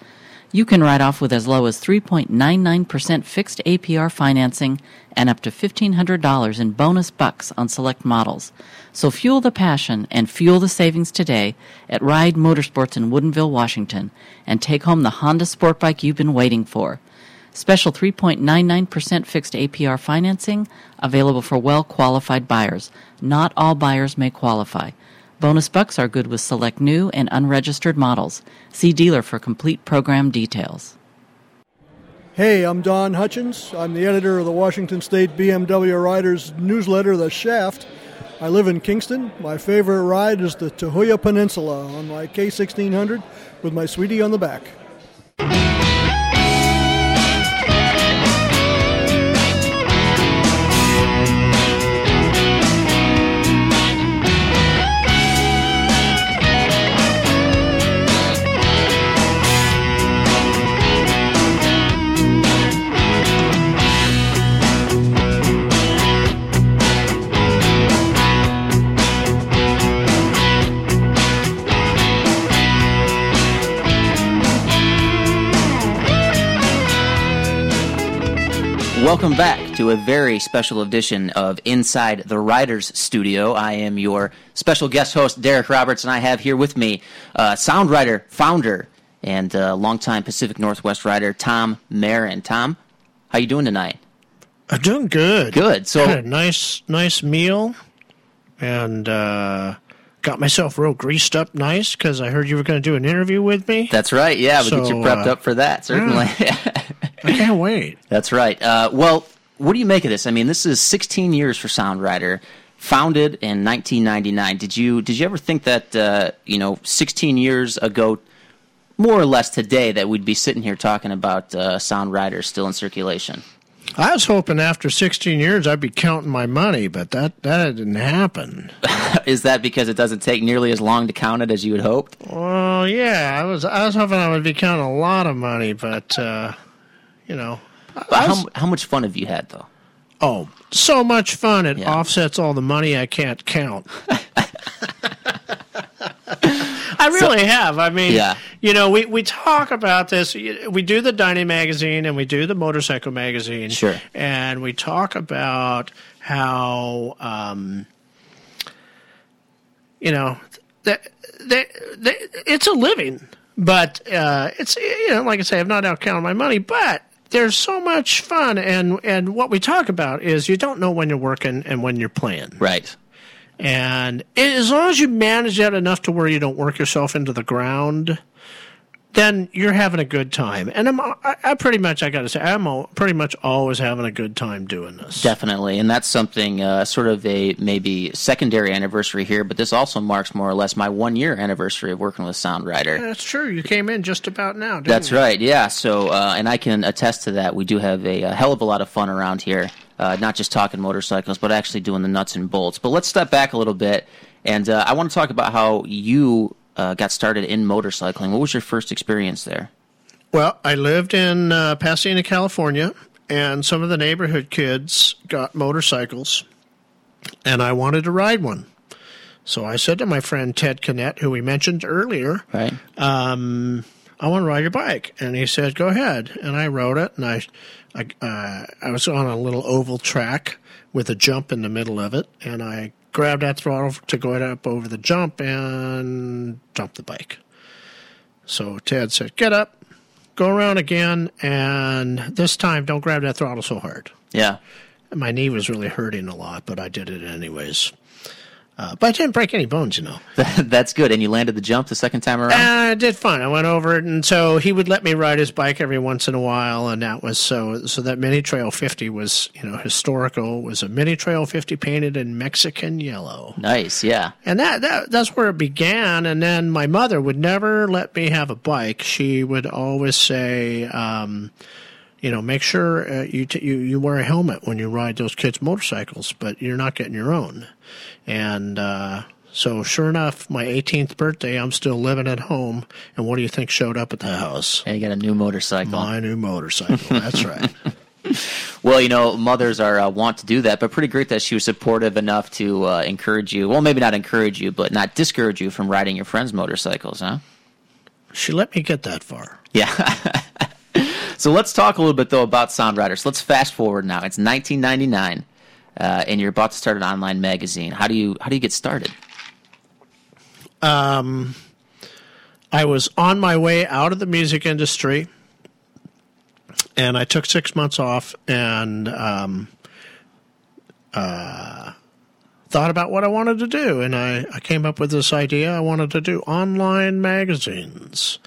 You can ride off with as low as 3.99% fixed APR financing and up to $1,500 in bonus bucks on select models. So fuel the passion and fuel the savings today at Ride Motorsports in Woodinville, Washington, and take home the Honda sport bike you've been waiting for. Special 3.99% fixed APR financing available for well qualified buyers. Not all buyers may qualify. Bonus bucks are good with select new and unregistered models. See dealer for complete program details. Hey, I'm Don Hutchins. I'm the editor of the Washington State BMW Riders newsletter, The Shaft. I live in Kingston. My favorite ride is the Tahuya Peninsula on my K1600 with my sweetie on the back. Welcome back to a very special edition of Inside the Writers Studio. I am your special guest host, Derek Roberts, and I have here with me uh, Sound Rider, founder, and uh, longtime Pacific Northwest writer Tom Mehren. Tom, how you doing tonight? I'm doing good. Good. So nice, nice meal, and uh, got myself real greased up nice because I heard you were going to do an interview with me. that's right. Yeah, we get you prepped uh, up for that. Certainly. I can't wait. That's right. Uh, well, what do you make of this? I mean, this is 16 years for Sound Rider, founded in 1999. Did you did you ever think that uh, you know 16 years ago, more or less today, that we'd be sitting here talking about uh, Sound Rider still in circulation? I was hoping after 16 years I'd be counting my money, but that that didn't happen. is that because it doesn't take nearly as long to count it as you had hoped? Well, yeah, I was I was hoping I would be counting a lot of money, but uh, you know, But was- how how much fun have you had though? oh, so much fun! It Yeah. offsets all the money I can't count. I really have. I mean, Yeah. you know, we, we talk about this. We do the Dining magazine and we do the Motorcycle magazine. Sure. And we talk about how, um, you know, that, that, that it's a living, but uh, it's, you know, like I say, I've not outcounted my money, but there's so much fun. And, and what we talk about is you don't know when you're working and when you're playing. Right. And as long as you manage that enough to where you don't work yourself into the ground, then you're having a good time. And I'm, I, I pretty much, I got to say, I'm al- pretty much always having a good time doing this. Definitely, and that's something uh, sort of a maybe secondary anniversary here, but this also marks more or less my one year anniversary of working with Sound Rider. That's true. You came in just about now, didn't That's you? right, yeah. So, uh, and I can attest to that. We do have a, a hell of a lot of fun around here, uh, not just talking motorcycles, but actually doing the nuts and bolts. But let's step back a little bit, and uh, I want to talk about how you uh, got started in motorcycling. What was your first experience there? Well, I lived in uh, Pasadena, California, and some of the neighborhood kids got motorcycles, and I wanted to ride one. So I said to my friend Ted Kinnett, who we mentioned earlier, Right. um, I want to ride your bike. And he said, go ahead. And I rode it, and I, I, uh, I was on a little oval track with a jump in the middle of it, and I grabbed that throttle to go up over the jump and dumped the bike. So Ted said, get up, go around again, and this time don't grab that throttle so hard. Yeah. My knee was really hurting a lot, but I did it anyways. Uh, but I didn't break any bones, you know. That's good. And you landed the jump the second time around? And I did fine. I went over it, and so he would let me ride his bike every once in a while, and that was so. So that Mini Trail 50 was, you know, historical. It was a Mini Trail 50 painted in Mexican yellow, nice, yeah. and that, that that's where it began. And then my mother would never let me have a bike. She would always say, um, you know, make sure uh, you, t- you you wear a helmet when you ride those kids' motorcycles, but you're not getting your own. And uh, so, sure enough, my 18th birthday, I'm still living at home. And what do you think showed up at the house? And you got a new motorcycle. My new motorcycle. That's right. Well, you know, mothers are uh, want to do that, but pretty great that she was supportive enough to uh, encourage you. Well, maybe not encourage you, but not discourage you from riding your friends' motorcycles, huh? She let me get that far. Yeah. so let's talk a little bit though about Sound Riders. Let's fast forward now. It's 1999, uh, and you're about to start an online magazine. How do you how do you get started? I was on my way out of the music industry, and I took six months off and um, uh, thought about what I wanted to do. And I, I came up with this idea I wanted to do online magazines.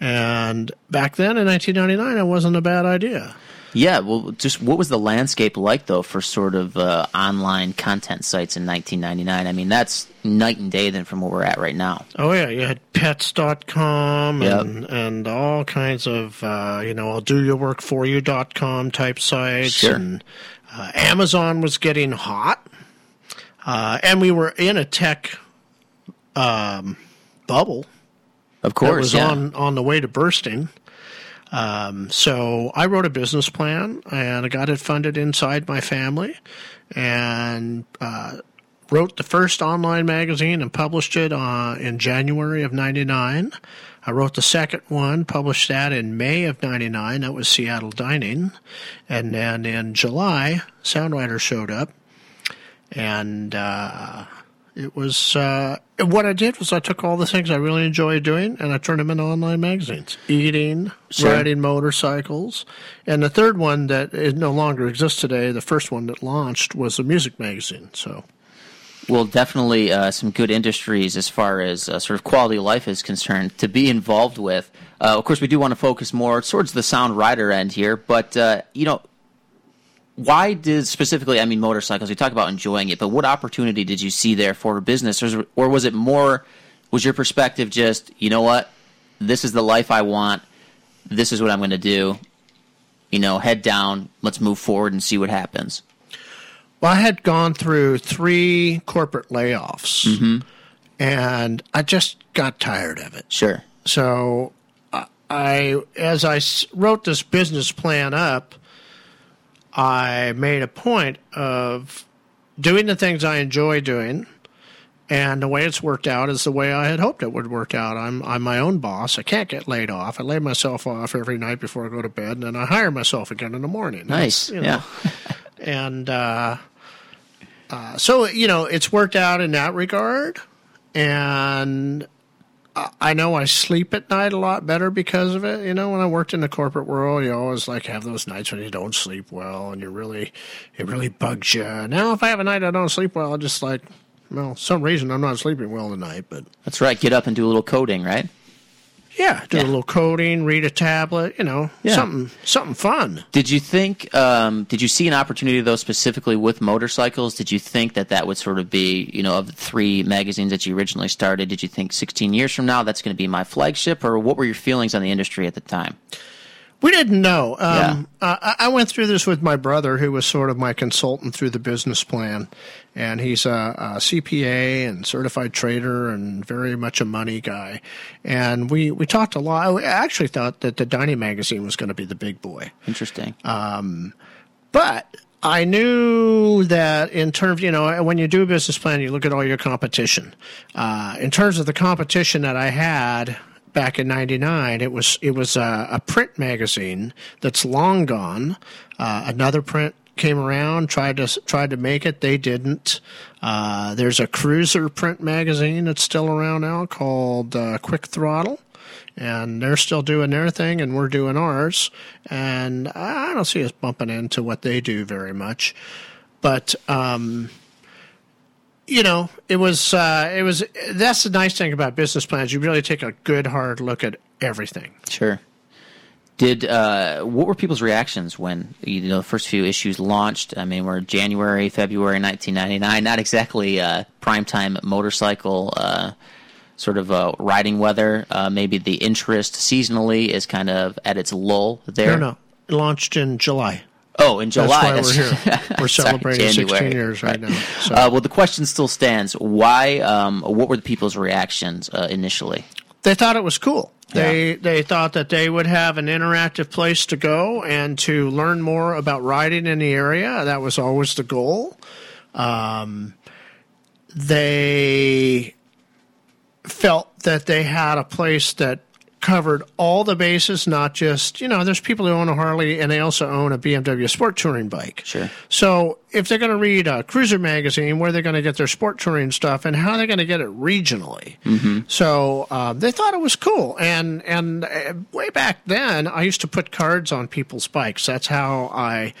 And back then in 1999, it wasn't a bad idea. Yeah, well, just what was the landscape like though for sort of uh, online content sites in 1999? I mean, that's night and day then from where we're at right now. Oh yeah, you had pets.com Yep. and and all kinds of uh, you know I'll do your work for you.com type sites Sure. and uh, Amazon was getting hot. Uh, and we were in a tech um, bubble Of course, was yeah. on on the way to bursting. Um, so I wrote a business plan and I got it funded inside my family, and uh, wrote the first online magazine and published it uh, in January of '99. I wrote the second one, published that in May of 99. That was Seattle Dining. And then in July, Sound Rider showed up. And uh, it was uh, what I did was I took all the things I really enjoy doing and I turned them into online magazines. Eating, Sure. riding motorcycles. And the third one that is no longer exists today, the first one that launched was a music magazine. So Well, definitely uh, some good industries as far as uh, sort of quality of life is concerned to be involved with. Uh, of course, we do want to focus more towards the sound rider end here, but uh, you know, why did specifically? I mean, motorcycles. You talk about enjoying it, but what opportunity did you see there for business, or, or was it more? Was your perspective just, you know what, this is the life I want. This is what I'm going to do. You know, head down. Let's move forward and see what happens. Well, I had gone through three corporate layoffs, mm-hmm. and I just got tired of it. Sure. So, I, as I wrote this business plan up, I made a point of doing the things I enjoy doing, and the way it's worked out is the way I had hoped it would work out. I'm I'm my own boss. I can't get laid off. I lay myself off every night before I go to bed, and then I hire myself again in the morning. Nice. You know, Yeah. and uh, uh, so you know it's worked out in that regard and I- know I sleep at night a lot better because of it. You know, when I worked in the corporate world, you always like have those nights when you don't sleep well and you really, it really bugs you. Now, if I have a night I don't sleep well, I just like, well, some reason I'm not sleeping well tonight, but That's right. Get up and do a little coding, right? Yeah, do Yeah. a little coding, read a tablet, you know, Yeah. something, something fun. Did you think? Um, did you see an opportunity though, specifically with motorcycles? Did you think that that would sort of be, you know, of the three magazines that you originally started? Did you think 16 years from now that's going to be my flagship, or what were your feelings on the industry at the time? We didn't know. Um, uh, I I went through this with my brother, who was sort of my consultant through the business plan, and he's a, a CPA and certified trader and very much a money guy. And we we talked a lot. I actually thought that the Dining magazine was going to be the big boy. Interesting. But I knew that in terms, you know, when you do a business plan, you look at all your competition. Uh, in terms of the competition that I had back in '99, it was it was a, a print magazine that's long gone. Uh, another print came around, tried to tried to make it, they didn't. Uh, there's a cruiser print magazine that's still around now called uh, Quick Throttle and they're still doing their thing and we're doing ours and i don't see us bumping into what they do very much but um you know it was uh it was that's the nice thing about business plans you really take a good hard look at everything Sure. Did uh, what were people's reactions when you know the first few issues launched? I mean, we're January, February, 1999. Not exactly uh, primetime motorcycle uh, sort of uh, riding weather. Uh, maybe the interest seasonally is kind of at its lull there. no no it launched in july Oh, in July. that's why we're here we're Sorry, celebrating 16 years right, now so Uh, well, the question still stands. Why? Um, what were the people's reactions uh, initially? they thought it was cool. They they thought that they would have an interactive place to go and to learn more about riding in the area. That was always the goal. Um, they felt that they had a place that covered all the bases, not just you know. There's people who own a Harley and they also own a BMW sport touring bike. Sure. So if they're going to read a cruiser magazine, where they're going to get their sport touring stuff, and how they're they going to get it regionally? So uh, they thought it was cool, and and uh, way back then, I used to put cards on people's bikes. That's how I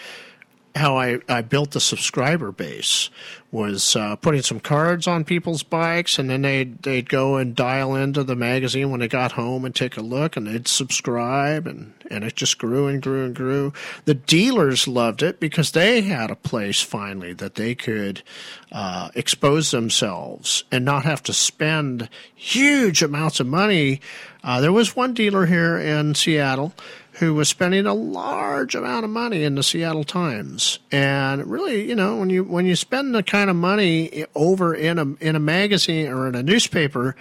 how I, I built the subscriber base was uh, putting some cards on people's bikes, and then they'd they'd go and dial into the magazine when they got home and take a look, and they'd subscribe, and and it just grew and grew and grew. The dealers loved it because they had a place finally that they could uh, expose themselves and not have to spend huge amounts of money. Uh, there was one dealer here in Seattle who was spending a large amount of money in the Seattle Times. And really, you know, when you when you spend the kind of money over in a in a magazine or in a newspaper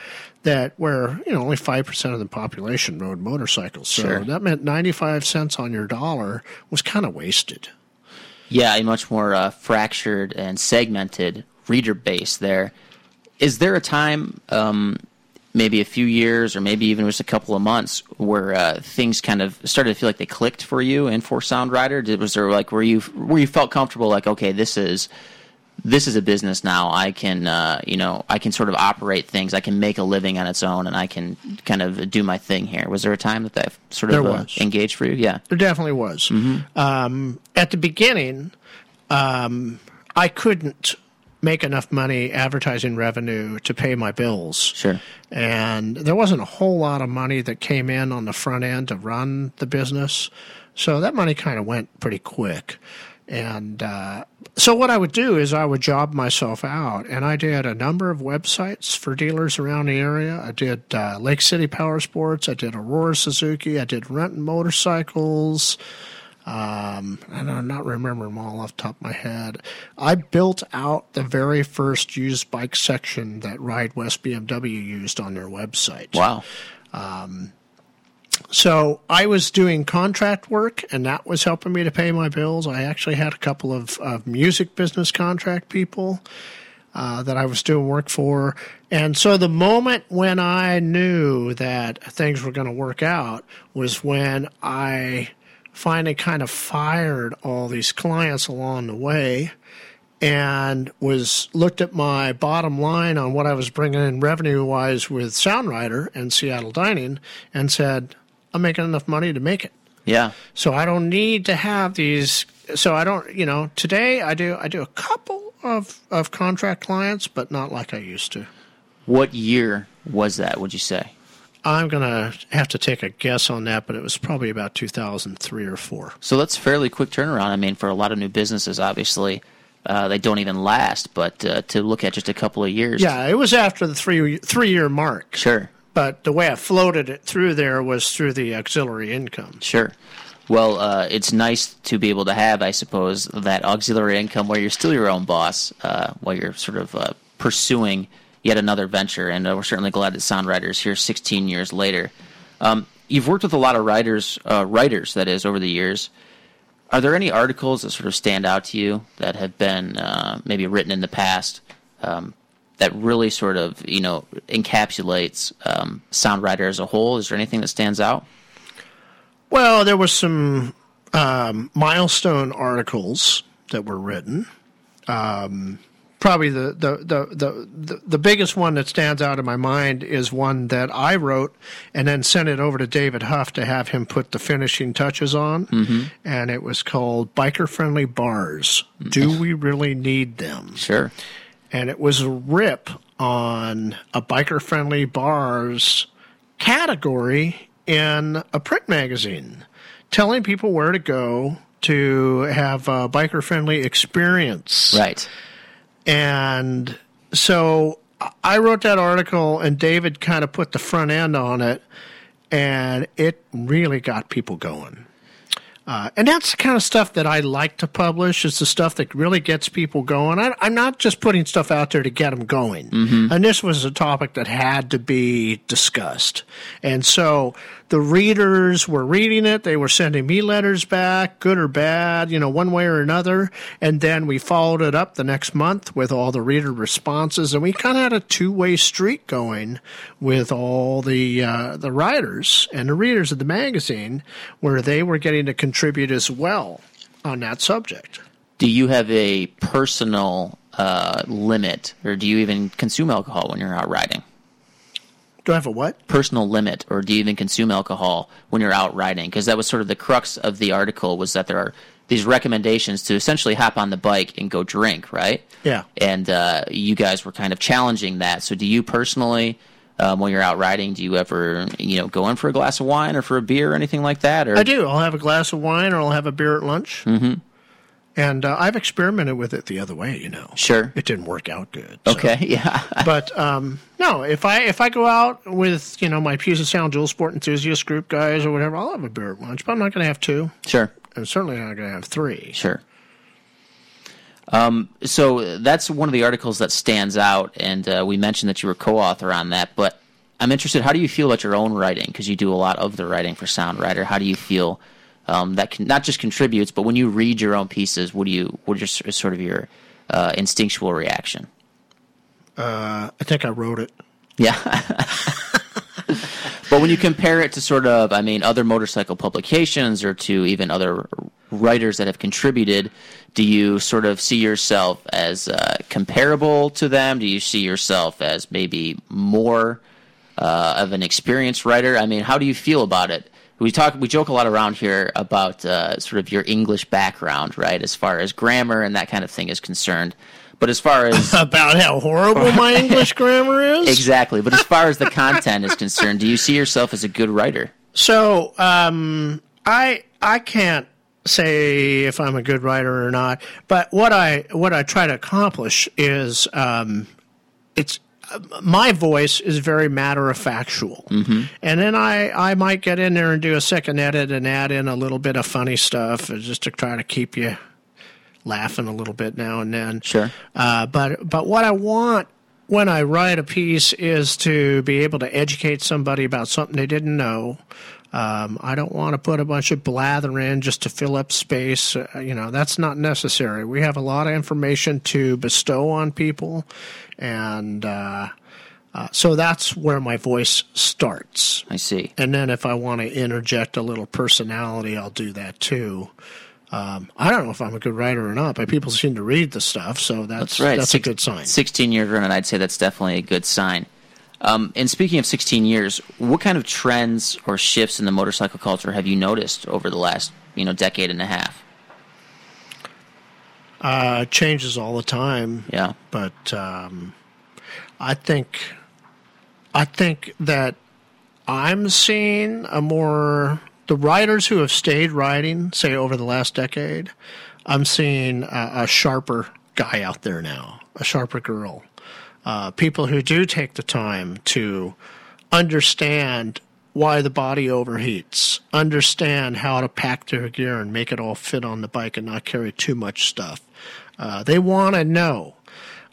that where you know only five percent of the population rode motorcycles, so Sure. that meant ninety five cents on your dollar was kind of wasted. Yeah, a much more uh, fractured and segmented reader base there. Is there a time um, maybe a few years or maybe even just a couple of months where uh, things kind of started to feel like they clicked for you and for Sound Rider? Did, was there like where you where you felt comfortable like okay this is this is a business now. I can, uh, you know, I can sort of operate things. I can make a living on its own, and I can kind of do my thing here. Was there a time that that sort of uh, engaged for you? Yeah. There definitely was. Um, at the beginning, um, I couldn't make enough money advertising revenue to pay my bills. Sure. And there wasn't a whole lot of money that came in on the front end to run the business. So that money kind of went pretty quick. And uh, so what I would do is I would job myself out, and I did a number of websites for dealers around the area. I did uh, Lake City Power Sports, I did Aurora Suzuki, I did Renton Motorcycles. Um, and I'm not remembering them all off the top of my head. I built out the very first used bike section that Ride West BMW used on their website. Wow. Um, So I was doing contract work, and that was helping me to pay my bills. I actually had a couple of, of music business contract people uh, that I was doing work for. And so the moment when I knew that things were going to work out was when I finally kind of fired all these clients along the way and was looked at my bottom line on what I was bringing in revenue wise with Sound Rider and Seattle Dining and said, I'm making enough money to make it. Yeah. So I don't need to have these. So I don't, you know, today I do, I do a couple of, of contract clients, but not like I used to. What year was that? Would you say? I'm going to have to take a guess on that, but it was probably about 2003 or four. So that's fairly quick turnaround. I mean, for a lot of new businesses, obviously, uh, they don't even last. But uh, to look at just a couple of years, Yeah, it was after the three three year mark. sure, But the way I floated it through there was through the auxiliary income. sure. Well, uh, it's nice to be able to have, I suppose, that auxiliary income where you're still your own boss, uh, while you're sort of uh, pursuing yet another venture. And uh, we're certainly glad that Sound Riders here 16 years later. Um, you've worked with a lot of writers, uh, writers that is, over the years. Are there any articles that sort of stand out to you that have been uh, maybe written in the past um, that really sort of you know encapsulates um, Sound Rider as a whole? Is there anything that stands out? Well, there was some um, milestone articles that were written. Um, probably the, the, the, the, the, biggest one that stands out in my mind is one that I wrote and then sent it over to David Huff to have him put the finishing touches on. Mm-hmm. And it was called Biker Friendly Bars. Mm-hmm. Do we really need them? Sure. and it was a rip on a biker friendly bars category in a print magazine, telling people where to go to have a biker friendly experience. Right. And so I wrote that article, and David kind of put the front end on it, and it really got people going. Uh, and that's the kind of stuff that I like to publish. Is the stuff that really gets people going. I, I'm not just putting stuff out there to get them going. And this was a topic that had to be discussed. And so the readers were reading it. They were sending me letters back, good or bad, you know, one way or another. And then we followed it up the next month with all the reader responses, and we kind of had a two-way street going with all the uh, the writers and the readers of the magazine, where they were getting to contribute as well on that subject. Do you have a personal uh, limit, or do you even consume alcohol when you're out riding? Do I have a what? Personal limit, or do you even consume alcohol when you're out riding? Because that was sort of the crux of the article was that there are these recommendations to essentially hop on the bike and go drink, right? Yeah. And uh, you guys were kind of challenging that. So, do you personally, um, when you're out riding, do you ever, you know, go in for a glass of wine or for a beer or anything like that? Or I do. I'll have a glass of wine or I'll have a beer at lunch. Mm-hmm. And uh, I've experimented with it the other way, you know. Sure. It didn't work out good. so- Okay. Yeah. but um, no, if I if I go out with you know my Puget Sound Dual Sport Enthusiast group guys or whatever, I'll have a beer at lunch. But I'm not going to have two, sure. and certainly not going to have three. Sure. Um, so that's one of the articles that stands out, and uh, we mentioned that you were co-author on that. But I'm interested. How do you feel about your own writing? Because you do a lot of the writing for Sound Rider. How do you feel um, that can, not just contributes, but when you read your own pieces, what do you? What is sort of your uh, instinctual reaction? Uh, I think I wrote it. Yeah. But when you compare it to sort of, I mean, other motorcycle publications or to even other writers that have contributed, do you sort of see yourself as uh, comparable to them? Do you see yourself as maybe more uh, of an experienced writer? I mean, how do you feel about it? We talk, we joke a lot around here about uh, sort of your English background, right, as far as grammar and that kind of thing is concerned. But as far as about how horrible my English grammar is, exactly. But as far as the content is concerned, do you see yourself as a good writer? So um, I I can't say if I'm a good writer or not, but what I what I try to accomplish is um, it's my voice is very matter of factual, mm-hmm. and then I I might get in there and do a second edit and add in a little bit of funny stuff just to try to keep you laughing a little bit now and then. Sure. Uh, but but what I want when I write a piece is to be able to educate somebody about something they didn't know. Um, I don't want to put a bunch of blather in just to fill up space. Uh, you know, that's not necessary. We have a lot of information to bestow on people, and uh, uh, so that's where my voice starts. I see. And then if I want to interject a little personality, I'll do that too. Um, I don't know if I'm a good writer or not, but people seem to read the stuff, so that's that's, right. that's Six, a good sign. 16 years running, I'd say that's definitely a good sign. Um, and speaking of 16 years, what kind of trends or shifts in the motorcycle culture have you noticed over the last you know decade and a half? Uh, changes all the time. Yeah, but um, I think I think that I'm seeing a more the riders who have stayed riding, say over the last decade, I'm seeing a, a sharper guy out there now, a sharper girl. Uh, people who do take the time to understand why the body overheats, understand how to pack their gear and make it all fit on the bike and not carry too much stuff. Uh, they want to know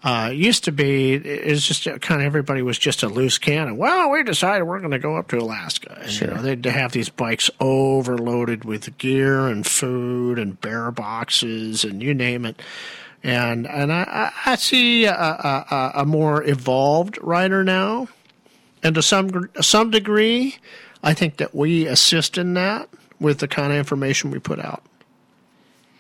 uh, used to be it's just kind of everybody was just a loose cannon. Well, we decided we're going to go up to Alaska. And, sure. You know, they'd have these bikes overloaded with gear and food and bear boxes and you name it. And and I, I see a, a, a more evolved rider now, and to some some degree, I think that we assist in that with the kind of information we put out.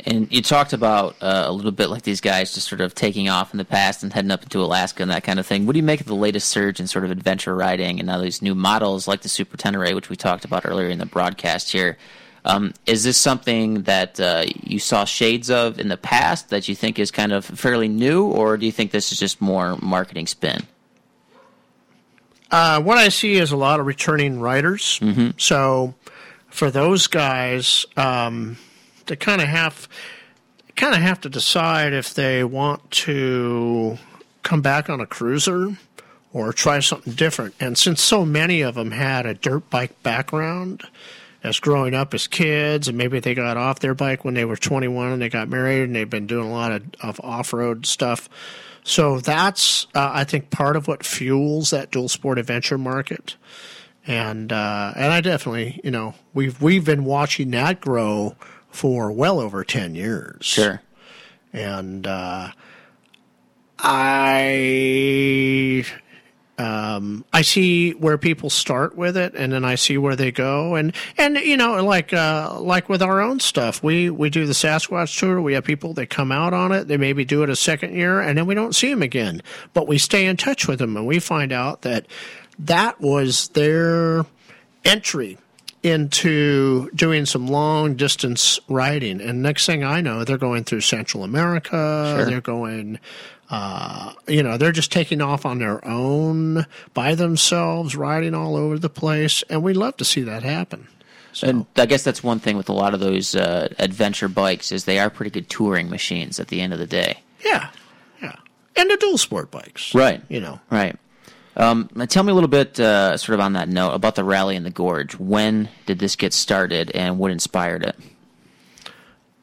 And you talked about uh, a little bit like these guys just sort of taking off in the past and heading up into Alaska and that kind of thing. What do you make of the latest surge in sort of adventure riding and now these new models like the Super Tenere, which we talked about earlier in the broadcast here? Um, is this something that uh, you saw shades of in the past that you think is kind of fairly new, or do you think this is just more marketing spin? Uh, what I see is a lot of returning riders. Mm-hmm. So for those guys, um, they kind of have kind of have to decide if they want to come back on a cruiser or try something different. And since so many of them had a dirt bike background as growing up as kids, and maybe they got off their bike when they were 21 and they got married and they've been doing a lot of, of off road stuff. So that's, uh, I think, part of what fuels that dual sport adventure market. And uh, and I definitely, you know, we've we've been watching that grow for well over 10 years. Sure. And uh, I um, I see where people start with it, and then I see where they go, and and you know, like uh, like with our own stuff, we we do the Sasquatch tour. We have people that come out on it. They maybe do it a second year, and then we don't see them again. But we stay in touch with them, and we find out that that was their entry into doing some long distance riding. And next thing I know, they're going through Central America. Sure. They're going, uh, you know, they're just taking off on their own by themselves, riding all over the place. And we love to see that happen. So. And I guess that's one thing with a lot of those uh, adventure bikes is they are pretty good touring machines at the end of the day. Yeah, yeah, and the dual sport bikes, right? You know, right. Um, tell me a little bit, uh, sort of on that note, about the rally in the gorge. When did this get started, and what inspired it?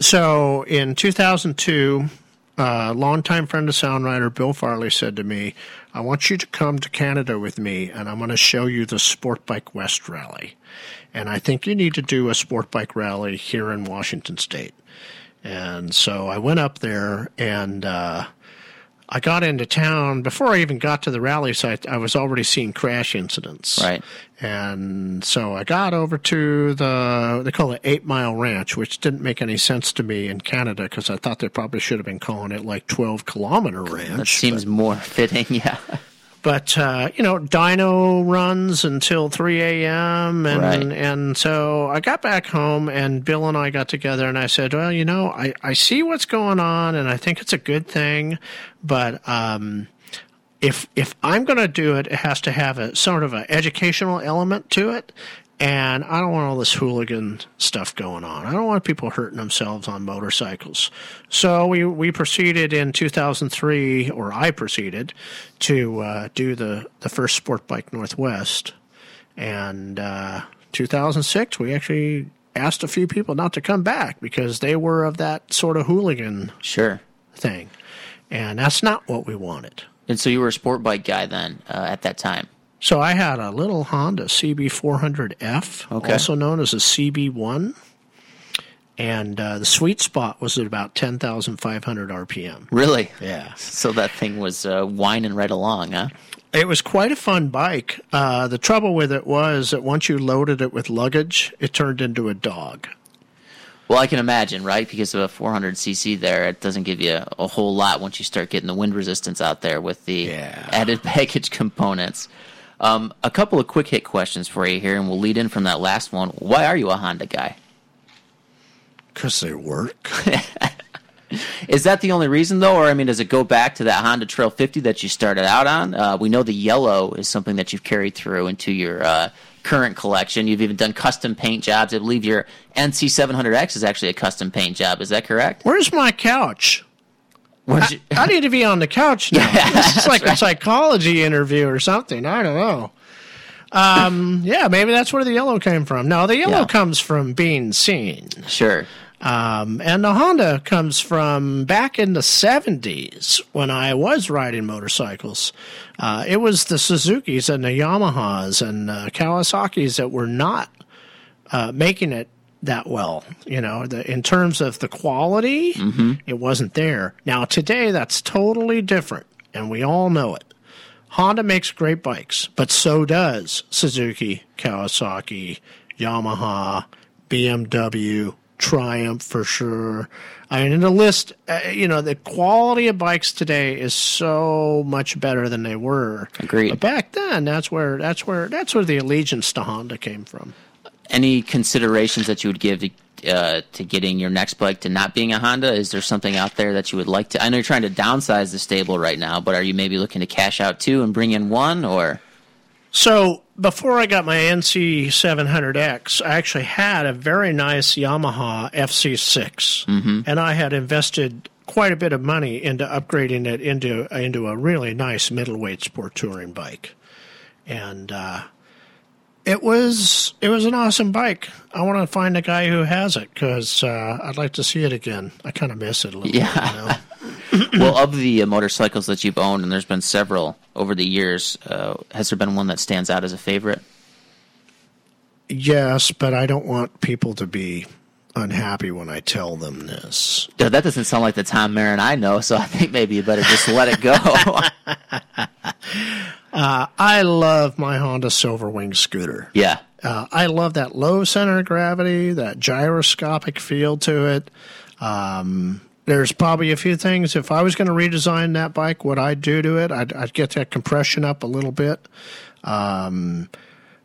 So, in 2002, a uh, longtime friend of Sound Rider Bill Farley said to me, "I want you to come to Canada with me, and I'm going to show you the Sport Bike West Rally, and I think you need to do a sport bike rally here in Washington State." And so I went up there and. Uh, I got into town before I even got to the rally site. I was already seeing crash incidents, Right. And so I got over to the they call it Eight Mile Ranch, which didn't make any sense to me in Canada because I thought they probably should have been calling it like Twelve Kilometer Ranch. That seems more fitting. Yeah. But uh, you know, dyno runs until three a.m. and Right. and so I got back home, and Bill and I got together, and I said, "Well, you know, I I see what's going on, and I think it's a good thing, but um, if if I'm going to do it, it has to have a sort of an educational element to it." And I don't want all this hooligan stuff going on. I don't want people hurting themselves on motorcycles. So we, we proceeded in 2003, or I proceeded to uh, do the, the first Sport Bike Northwest. And uh, 2006, we actually asked a few people not to come back because they were of that sort of hooligan Sure. thing. And that's not what we wanted. And so you were a sport bike guy then uh, at that time. So I had a little Honda CB400F, Okay. also known as a CB1, and uh, the sweet spot was at about 10,500 RPM. Really? Yeah. So that thing was uh, whining right along, huh? It was quite a fun bike. Uh, the trouble with it was that once you loaded it with luggage, it turned into a dog. Well, I can imagine, right? Because of a 400cc there, it doesn't give you a whole lot once you start getting the wind resistance out there with the Yeah. added package components. Um, a couple of quick hit questions for you here, and we'll lead in from that last one. Why are you a Honda guy? Because they work. Is that the only reason, though, or I mean, does it go back to that Honda Trail 50 that you started out on? Uh, we know the yellow is something that you've carried through into your uh, current collection. You've even done custom paint jobs. I believe your NC 700X is actually a custom paint job. Is that correct? Where's my couch? You- I need to be on the couch now. Yeah, this is like that's a psychology interview or something. I don't know. Um, yeah, maybe that's where the yellow came from. No, the yellow Yeah. comes from being seen. sure. Um, and the Honda comes from back in the 70s when I was riding motorcycles. Uh, it was the Suzukis and the Yamahas and uh, Kawasaki's that were not uh, making it that well. You know, the, in terms of the quality, it wasn't there. Now, today, that's totally different, and we all know it. Honda makes great bikes, but so does Suzuki, Kawasaki, Yamaha, BMW, Triumph for sure. I mean, in the list, uh, you know, the quality of bikes today is so much better than they were. Agreed. But back then, that's where that's where that's where the allegiance to Honda came from. Any considerations that you would give to, uh, to getting your next bike to not being a Honda? Is there something out there that you would like to? I know you're trying to downsize the stable right now, but are you maybe looking to cash out two and bring in one, or So before I got my NC 700X, I actually had a very nice Yamaha FZ6, and I had invested quite a bit of money into upgrading it into into a really nice middleweight sport touring bike, and uh, it was it was an awesome bike. I want to find a guy who has it because uh, I'd like to see it again. I kind of miss it a little Yeah. bit. You know? well, of the uh, motorcycles that you've owned, and there's been several over the years, uh, has there been one that stands out as a favorite? yes, but I don't want people to be unhappy when I tell them this. That doesn't sound like the Tom Mehren I know, so I think maybe you better just let it go. I love my Honda Silverwing scooter. yeah, Uh, I love that low center of gravity, that gyroscopic feel to it. Um, there's probably a few things. If I was going to redesign that bike, what I'd do to it, I'd, I'd get that compression up a little bit. Um,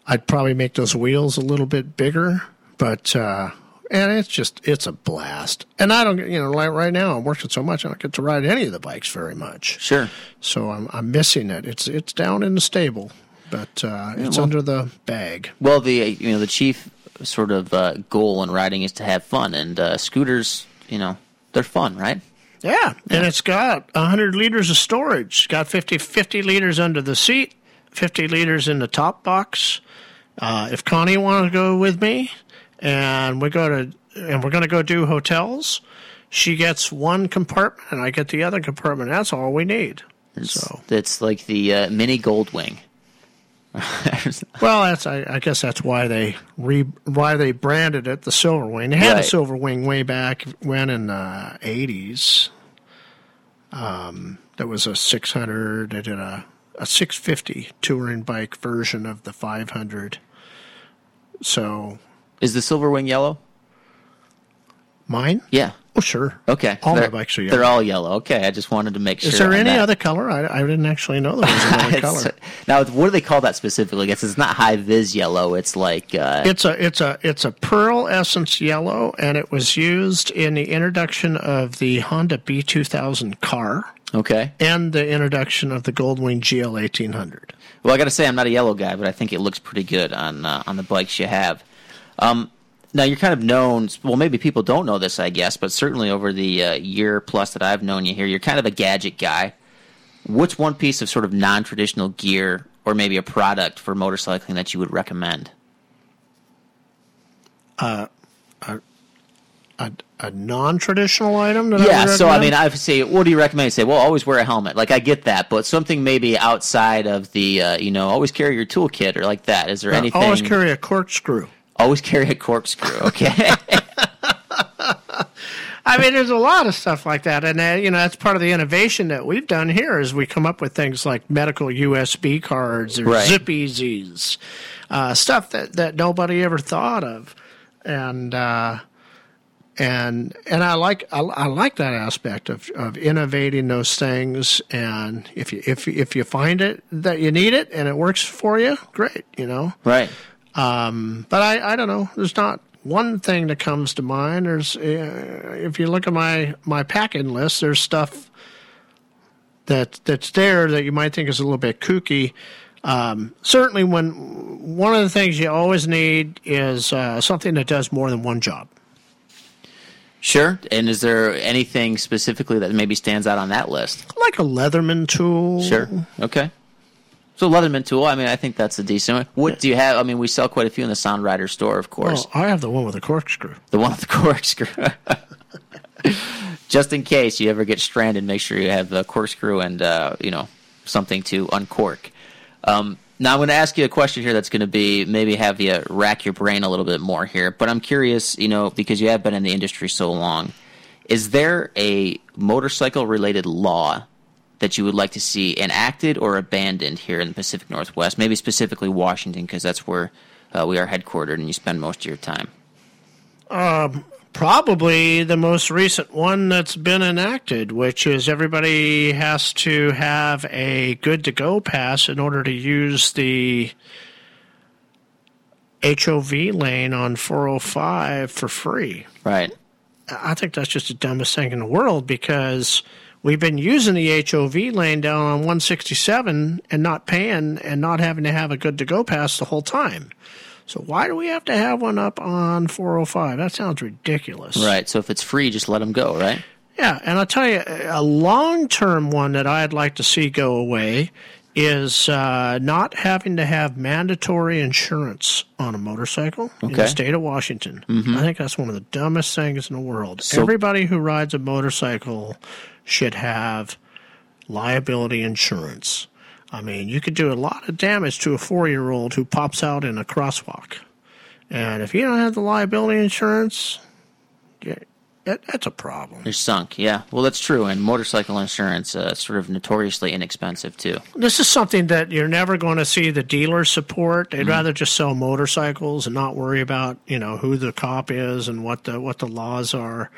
I'd probably make those wheels a little bit bigger, but uh, and it's just it's a blast. And I don't, you know, like right now I'm working so much I don't get to ride any of the bikes very much. sure. So I'm I'm missing it. It's it's down in the stable, but uh, it's well- under the bag. Well, the you know the chief sort of uh, goal in riding is to have fun, and uh, scooters, you know, they're fun, right? Yeah, and it's got 100 liters of storage. It's got 50, 50 liters under the seat, 50 liters in the top box. Uh, if Connie wants to go with me, and we go to, and we're going to go do hotels, she gets one compartment, and I get the other compartment. That's all we need. So, It's like the uh, mini Goldwing. well, that's I, I guess that's why they re why they branded it the Silver Wing. They had a Silver Wing way back when in the eighties. Um, that was a 600. I did a a 650 touring bike version of the 500. So Is the Silver Wing yellow? mine? Yeah. Oh, sure. Okay. All my They're- bikes are yellow. They're all yellow. Okay, I just wanted to make sure. Is there any that. other color? I, I didn't actually know there was another color. Now, what do they call that specifically? I guess it's not high vis yellow. It's like uh, It's a it's a it's a pearl essence yellow, and it was used in the introduction of the Honda B2000 car okay. and the introduction of the Goldwing GL 1800. Well, I got to say, I'm not a yellow guy, but I think it looks pretty good on uh, on the bikes you have. Um, now you're kind of known. Well, maybe people don't know this, I guess, but certainly over the uh, year plus that I've known you here, you're kind of a gadget guy. What's one piece of sort of non-traditional gear, or maybe a product for motorcycling that you would recommend? A, a non-traditional item. That Yeah, I so I mean, I say, what do you recommend? You say, well, always wear a helmet. Like I get that, but something maybe outside of the, uh, you know, always carry your toolkit or like that. Is there anything? always carry a corkscrew. Always carry a corkscrew. Okay. I mean, there's a lot of stuff like that, and uh, you know that's part of the innovation that we've done here is we come up with things like medical USB cards or Right. Zip Easies, uh, stuff that that nobody ever thought of, and uh, and and I like I, I like that aspect of, of innovating those things, and if you if you- if you find it that you need it and it works for you, great, you know. right. But I, I don't know. There's not one thing that comes to mind. There's, uh, if you look at my my packing list, there's stuff that that's there that you might think is a little bit kooky. Um, certainly, when one of the things you always need is uh, something that does more than one job. Sure. And is there anything specifically that maybe stands out on that list? Like a Leatherman tool. Sure. Okay. So Leatherman tool. I mean, I think that's a decent one. What do you have? I mean, we sell quite a few in the Sound Rider store, of course. Well, I have the one with the corkscrew. The one with the corkscrew. Just in case you ever get stranded, make sure you have the corkscrew and uh, you know something to uncork. Um, now I'm going to ask you a question here that's going to be maybe have you rack your brain a little bit more here. But I'm curious, you know, because you have been in the industry so long, is there a motorcycle related law that you would like to see enacted or abandoned here in the Pacific Northwest? Maybe specifically Washington, because that's where uh, we are headquartered and you spend most of your time. Probably the most recent one that's been enacted, which is everybody has to have a good to go pass in order to use the HOV lane on 405 for free. Right. I think that's just the dumbest thing in the world because we've been using the HOV lane down on 167 and not paying and not having to have a good to go pass the whole time. So why do we have to have one up on 405? That sounds ridiculous. Right. So if it's free, just let them go, right? Yeah, and I'll tell you, a long term one that I'd like to see go away is uh, not having to have mandatory insurance on a motorcycle in the state of Washington. I think that's one of the dumbest things in the world. So- Everybody who rides a motorcycle should have liability insurance. I mean, you could do a lot of damage to a four year old who pops out in a crosswalk. And if you don't have the liability insurance, yeah, that, that's a problem. You're sunk. Yeah. Well, that's true. And motorcycle insurance, uh, sort of notoriously inexpensive too. this is something that you're never going to see the dealers support. They'd rather just sell motorcycles and not worry about you know who the cop is and what the what the laws are.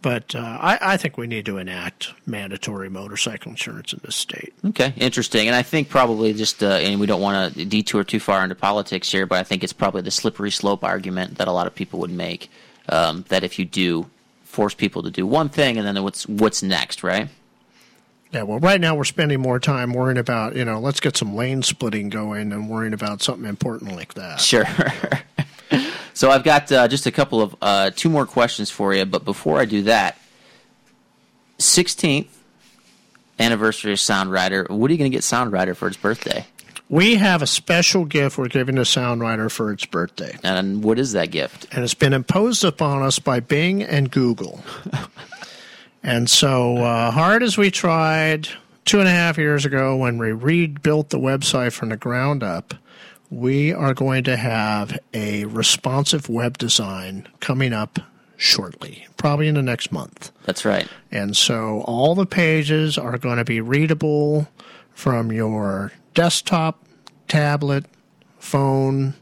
But uh, I, I think we need to enact mandatory motorcycle insurance in this state. Okay, interesting. And I think probably just, uh, and we don't want to detour too far into politics here, but I think it's probably the slippery slope argument that a lot of people would make. Um, that if you do force people to do one thing, and then what's what's next, right? Yeah, well, right now we're spending more time worrying about you know let's get some lane splitting going and worrying about something important like that. Sure. so I've got uh, just a couple of uh, two more questions for you, but before I do that, sixteenth anniversary of Sound Rider. What are you going to get Sound Rider for its birthday? We have a special gift we're giving to Sound Rider for its birthday. And what is that gift? and it's been imposed upon us by Bing and Google. and so, uh, hard as we tried two and a half years ago when we rebuilt the website from the ground up, we are going to have a responsive web design coming up shortly, probably in the next month. That's right. And so all the pages are going to be readable from your desktop, tablet, phone,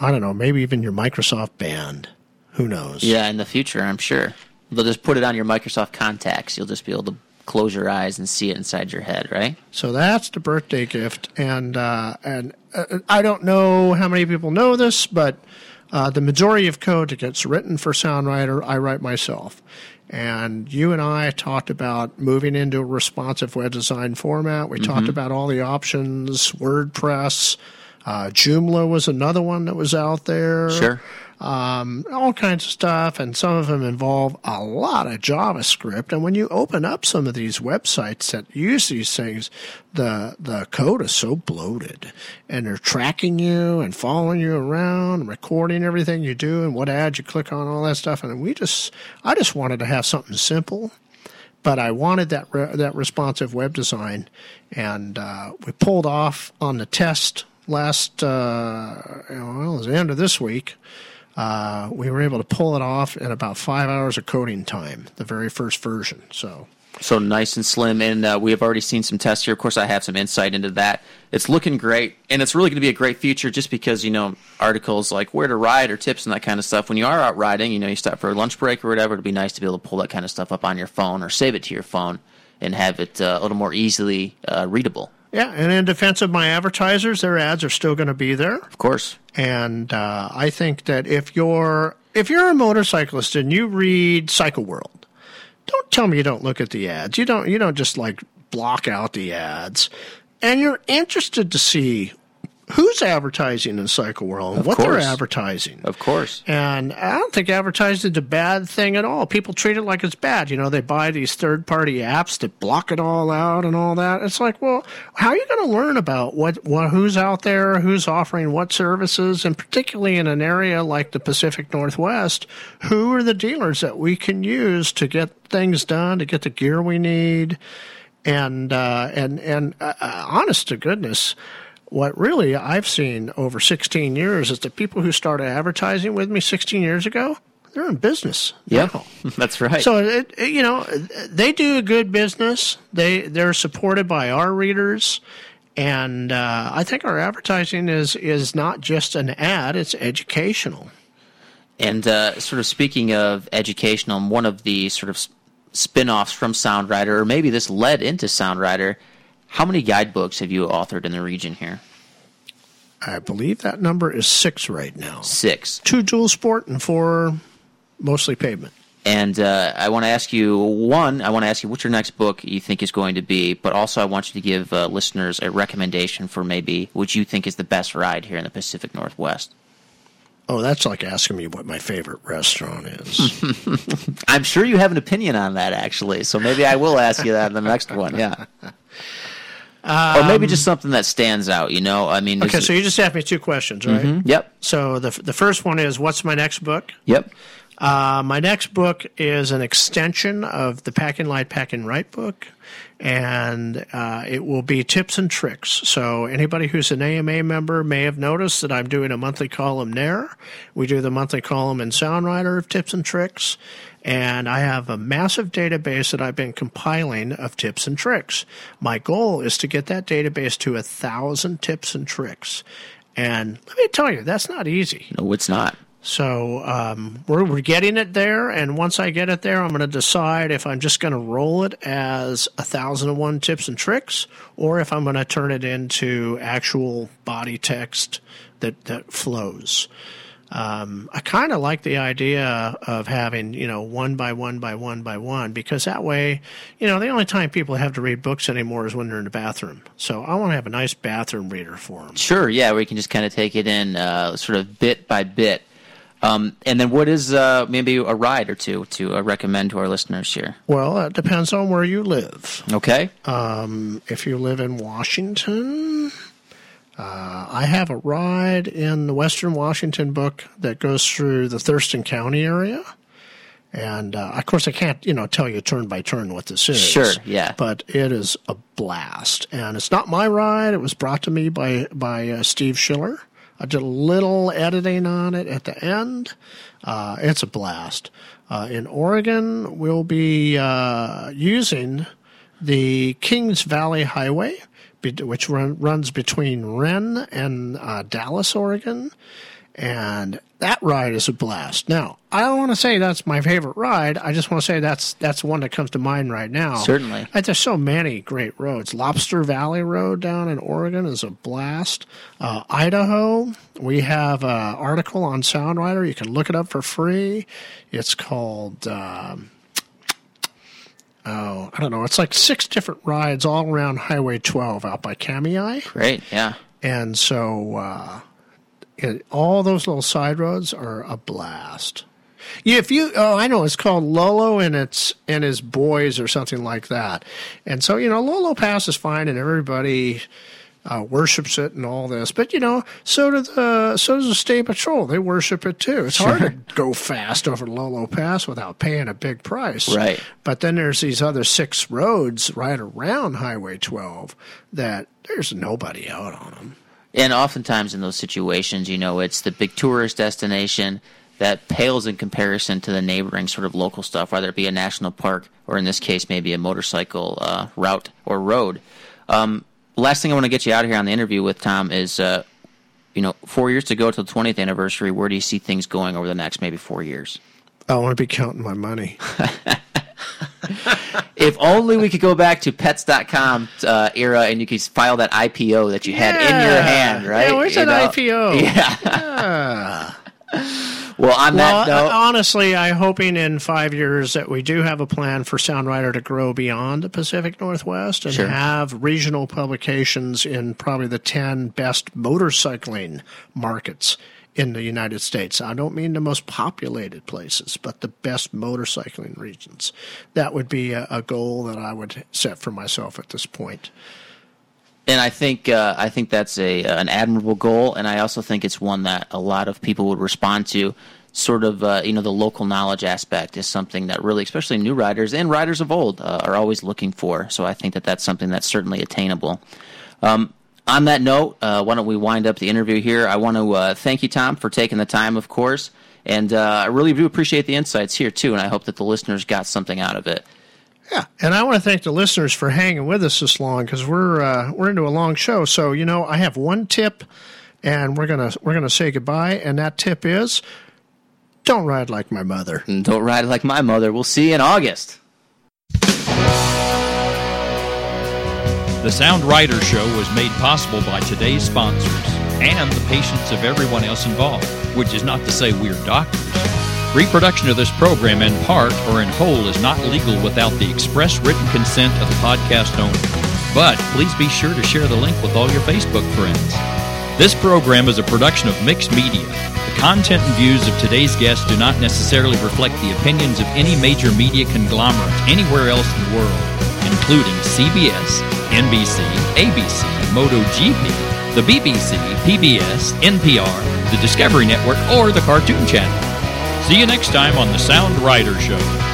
I don't know, maybe even your Microsoft Band. Who knows? Yeah, in the future, I'm sure. They'll just put it on your Microsoft contacts. You'll just be able to close your eyes and see it inside your head, right? So that's the birthday gift, and uh, and uh, I don't know how many people know this, but uh, the majority of code that gets written for Sound Rider, I write myself. And you and I talked about moving into a responsive web design format. We talked about all the options, WordPress. Uh, Joomla was another one that was out there. Sure. Um, all kinds of stuff, and some of them involve a lot of JavaScript. And when you open up some of these websites that use these things, the the code is so bloated, and they're tracking you and following you around, recording everything you do and what ads you click on, all that stuff. And we just, I just wanted to have something simple but I wanted that re- that responsive web design, and uh, we pulled off on the test last uh, well, it was the end of this week. Uh, we were able to pull it off in about five hours of coding time, the very first version. So So nice and slim, and uh, we have already seen some tests here. Of course, I have some insight into that. It's looking great, and it's really going to be a great feature just because you know articles like where to ride or tips and that kind of stuff. When you are out riding, you know you stop for a lunch break or whatever. It'd be nice to be able to pull that kind of stuff up on your phone or save it to your phone and have it uh, a little more easily uh, readable. Yeah, and in defense of my advertisers, their ads are still going to be there. Of course, And uh, I think that if you're if you're a motorcyclist and you read Cycle World, don't tell me you don't look at the ads. You don't you don't just like block out the ads. And you're interested to see who's advertising in Cycle World, and what they're advertising. of course. And I don't think advertising is a bad thing at all. People treat it like it's bad. You know, they buy these third party apps that block it all out and all that. It's like, well, how are you going to learn about what, what who's out there, who's offering what services, and particularly in an area like the Pacific Northwest, who are the dealers that we can use to get things done, to get the gear we need, and uh, and and uh, uh, honest to goodness, what really I've seen over 16 years is the people who started advertising with me 16 years ago, they're in business. Now. that's right. So it, it- you know they do a good business. They they're supported by our readers, and uh, I think our advertising is is not just an ad; it's educational. And uh, sort of speaking of educational, one of the sort of spin-offs from Sound Rider, or maybe this led into Sound Rider, how many guidebooks have you authored in the region here? I believe that number is six right now. Six. Two dual sport and four mostly pavement. And uh, I want to ask you one. I want to ask you what your next book you think is going to be, but also I want you to give uh, listeners a recommendation for maybe what you think is the best ride here in the Pacific Northwest. Oh, that's like asking me what my favorite restaurant is. I'm sure you have an opinion on that, actually. So maybe I will ask you that in the next one. Yeah. or maybe just something that stands out. You know, I mean, okay, so you just asked me two questions, right? yep, So the the first one is what's my next book? yep. Uh, my next book is an extension of the Pack and Light, Pack and Right book, and uh, it will be tips and tricks. So anybody who's an AMA member may have noticed that I'm doing a monthly column there. We do the monthly column in Sound Rider of tips and tricks, and I have a massive database that I've been compiling of tips and tricks. My goal is to get that database to a thousand tips and tricks. And let me tell you, that's not easy. No, it's not. So um, we're, we're getting it there, and once I get it there, I'm going to decide if I'm just going to roll it as a thousand and one tips and tricks, or if I'm going to turn it into actual body text that that flows. Um, I kind of like the idea of having you know one by one by one by one because that way, you know, the only time people have to read books anymore is when they're in the bathroom. So I want to have a nice bathroom reader for them. Sure, yeah, where you can just kind of take it in, uh, sort of bit by bit. Um, and then, what is uh, maybe a ride or two to uh, recommend to our listeners here? Well, it depends on where you live. Okay, if you live in Washington, uh, I have a ride in the Western Washington book that goes through the Thurston County area. And uh, of course, I can't, you know, tell you turn by turn what this is. Sure, yeah. But it is a blast, and it's not my ride. It was brought to me by by uh, Steve Schiller I did a little editing on it at the end. Uh, it's a blast. Uh, in Oregon, we'll be uh, using the Kings Valley Highway, which run, runs between Wren and uh, Dallas, Oregon. And that ride is a blast. Now, I don't want to say that's my favorite ride. I just want to say that's that's one that comes to mind right now. Certainly. There's so many great roads. Lobster Valley Road down in Oregon is a blast. Uh, Idaho, we have an article on Sound Rider. You can look it up for free. It's called. Um, Oh, I don't know. It's like six different rides all around Highway 12 out by Kamiah. Great, yeah. And so uh, it, all those little side roads are a blast. Yeah, if you oh I know it's called Lolo and it's and his boys or something like that. And so, you know, Lolo Pass is fine and everybody uh, worships it and all this. But you know, so do the so does the state patrol. They worship it too. It's hard to go fast over Lolo Pass without paying a big price. Right. But then there's these other six roads right around Highway 12 that there's nobody out on them. And oftentimes in those situations, you know, it's the big tourist destination that pales in comparison to the neighboring sort of local stuff, whether it be a national park or in this case, maybe a motorcycle uh, route or road. Um, last thing I want to get you out of here on the interview with Tom is, uh, you know, four years to go to the 20th anniversary. Where do you see things going over the next maybe four years? I want to be counting my money. If only we could go back to pets.com uh, era and you could file that IPO that you had in your hand, right? Yeah, where's You that know? IPO? Yeah. Well, on Well, that note, honestly, I'm hoping in five years that we do have a plan for Sound Rider to grow beyond the Pacific Northwest and Sure. have regional publications in probably the 10 best motorcycling markets in the United States. I don't mean the most populated places, but the best motorcycling regions. That would be a, a goal that I would set for myself at this point. And I think uh, I think that's a an admirable goal, and I also think it's one that a lot of people would respond to. Sort of, uh, you know, the local knowledge aspect is something that really, especially new riders and riders of old, uh, are always looking for. So I think that that's something that's certainly attainable. Um, on that note, uh, why don't we wind up the interview here? I want to uh, thank you, Tom, for taking the time, of course, and uh, I really do appreciate the insights here too, and I hope that the listeners got something out of it. Yeah, and I want to thank the listeners for hanging with us this long because we're uh, we're into a long show. So you know, I have one tip, and we're gonna we're gonna say goodbye. And that tip is, don't ride like my mother. And don't ride like my mother. We'll see you in August. The Sound Rider Show was made possible by today's sponsors and the patience of everyone else involved, which is not to say we're doctors. Reproduction of this program in part or in whole is not legal without the express written consent of the podcast owner. But please be sure to share the link with all your Facebook friends. This program is a production of Mixed Media. The content and views of today's guests do not necessarily reflect the opinions of any major media conglomerate anywhere else in the world, including CBS, NBC, ABC, MotoGP, the BBC, PBS, NPR, the Discovery Network, or the Cartoon Channel. See you next time on the Sound Rider Show.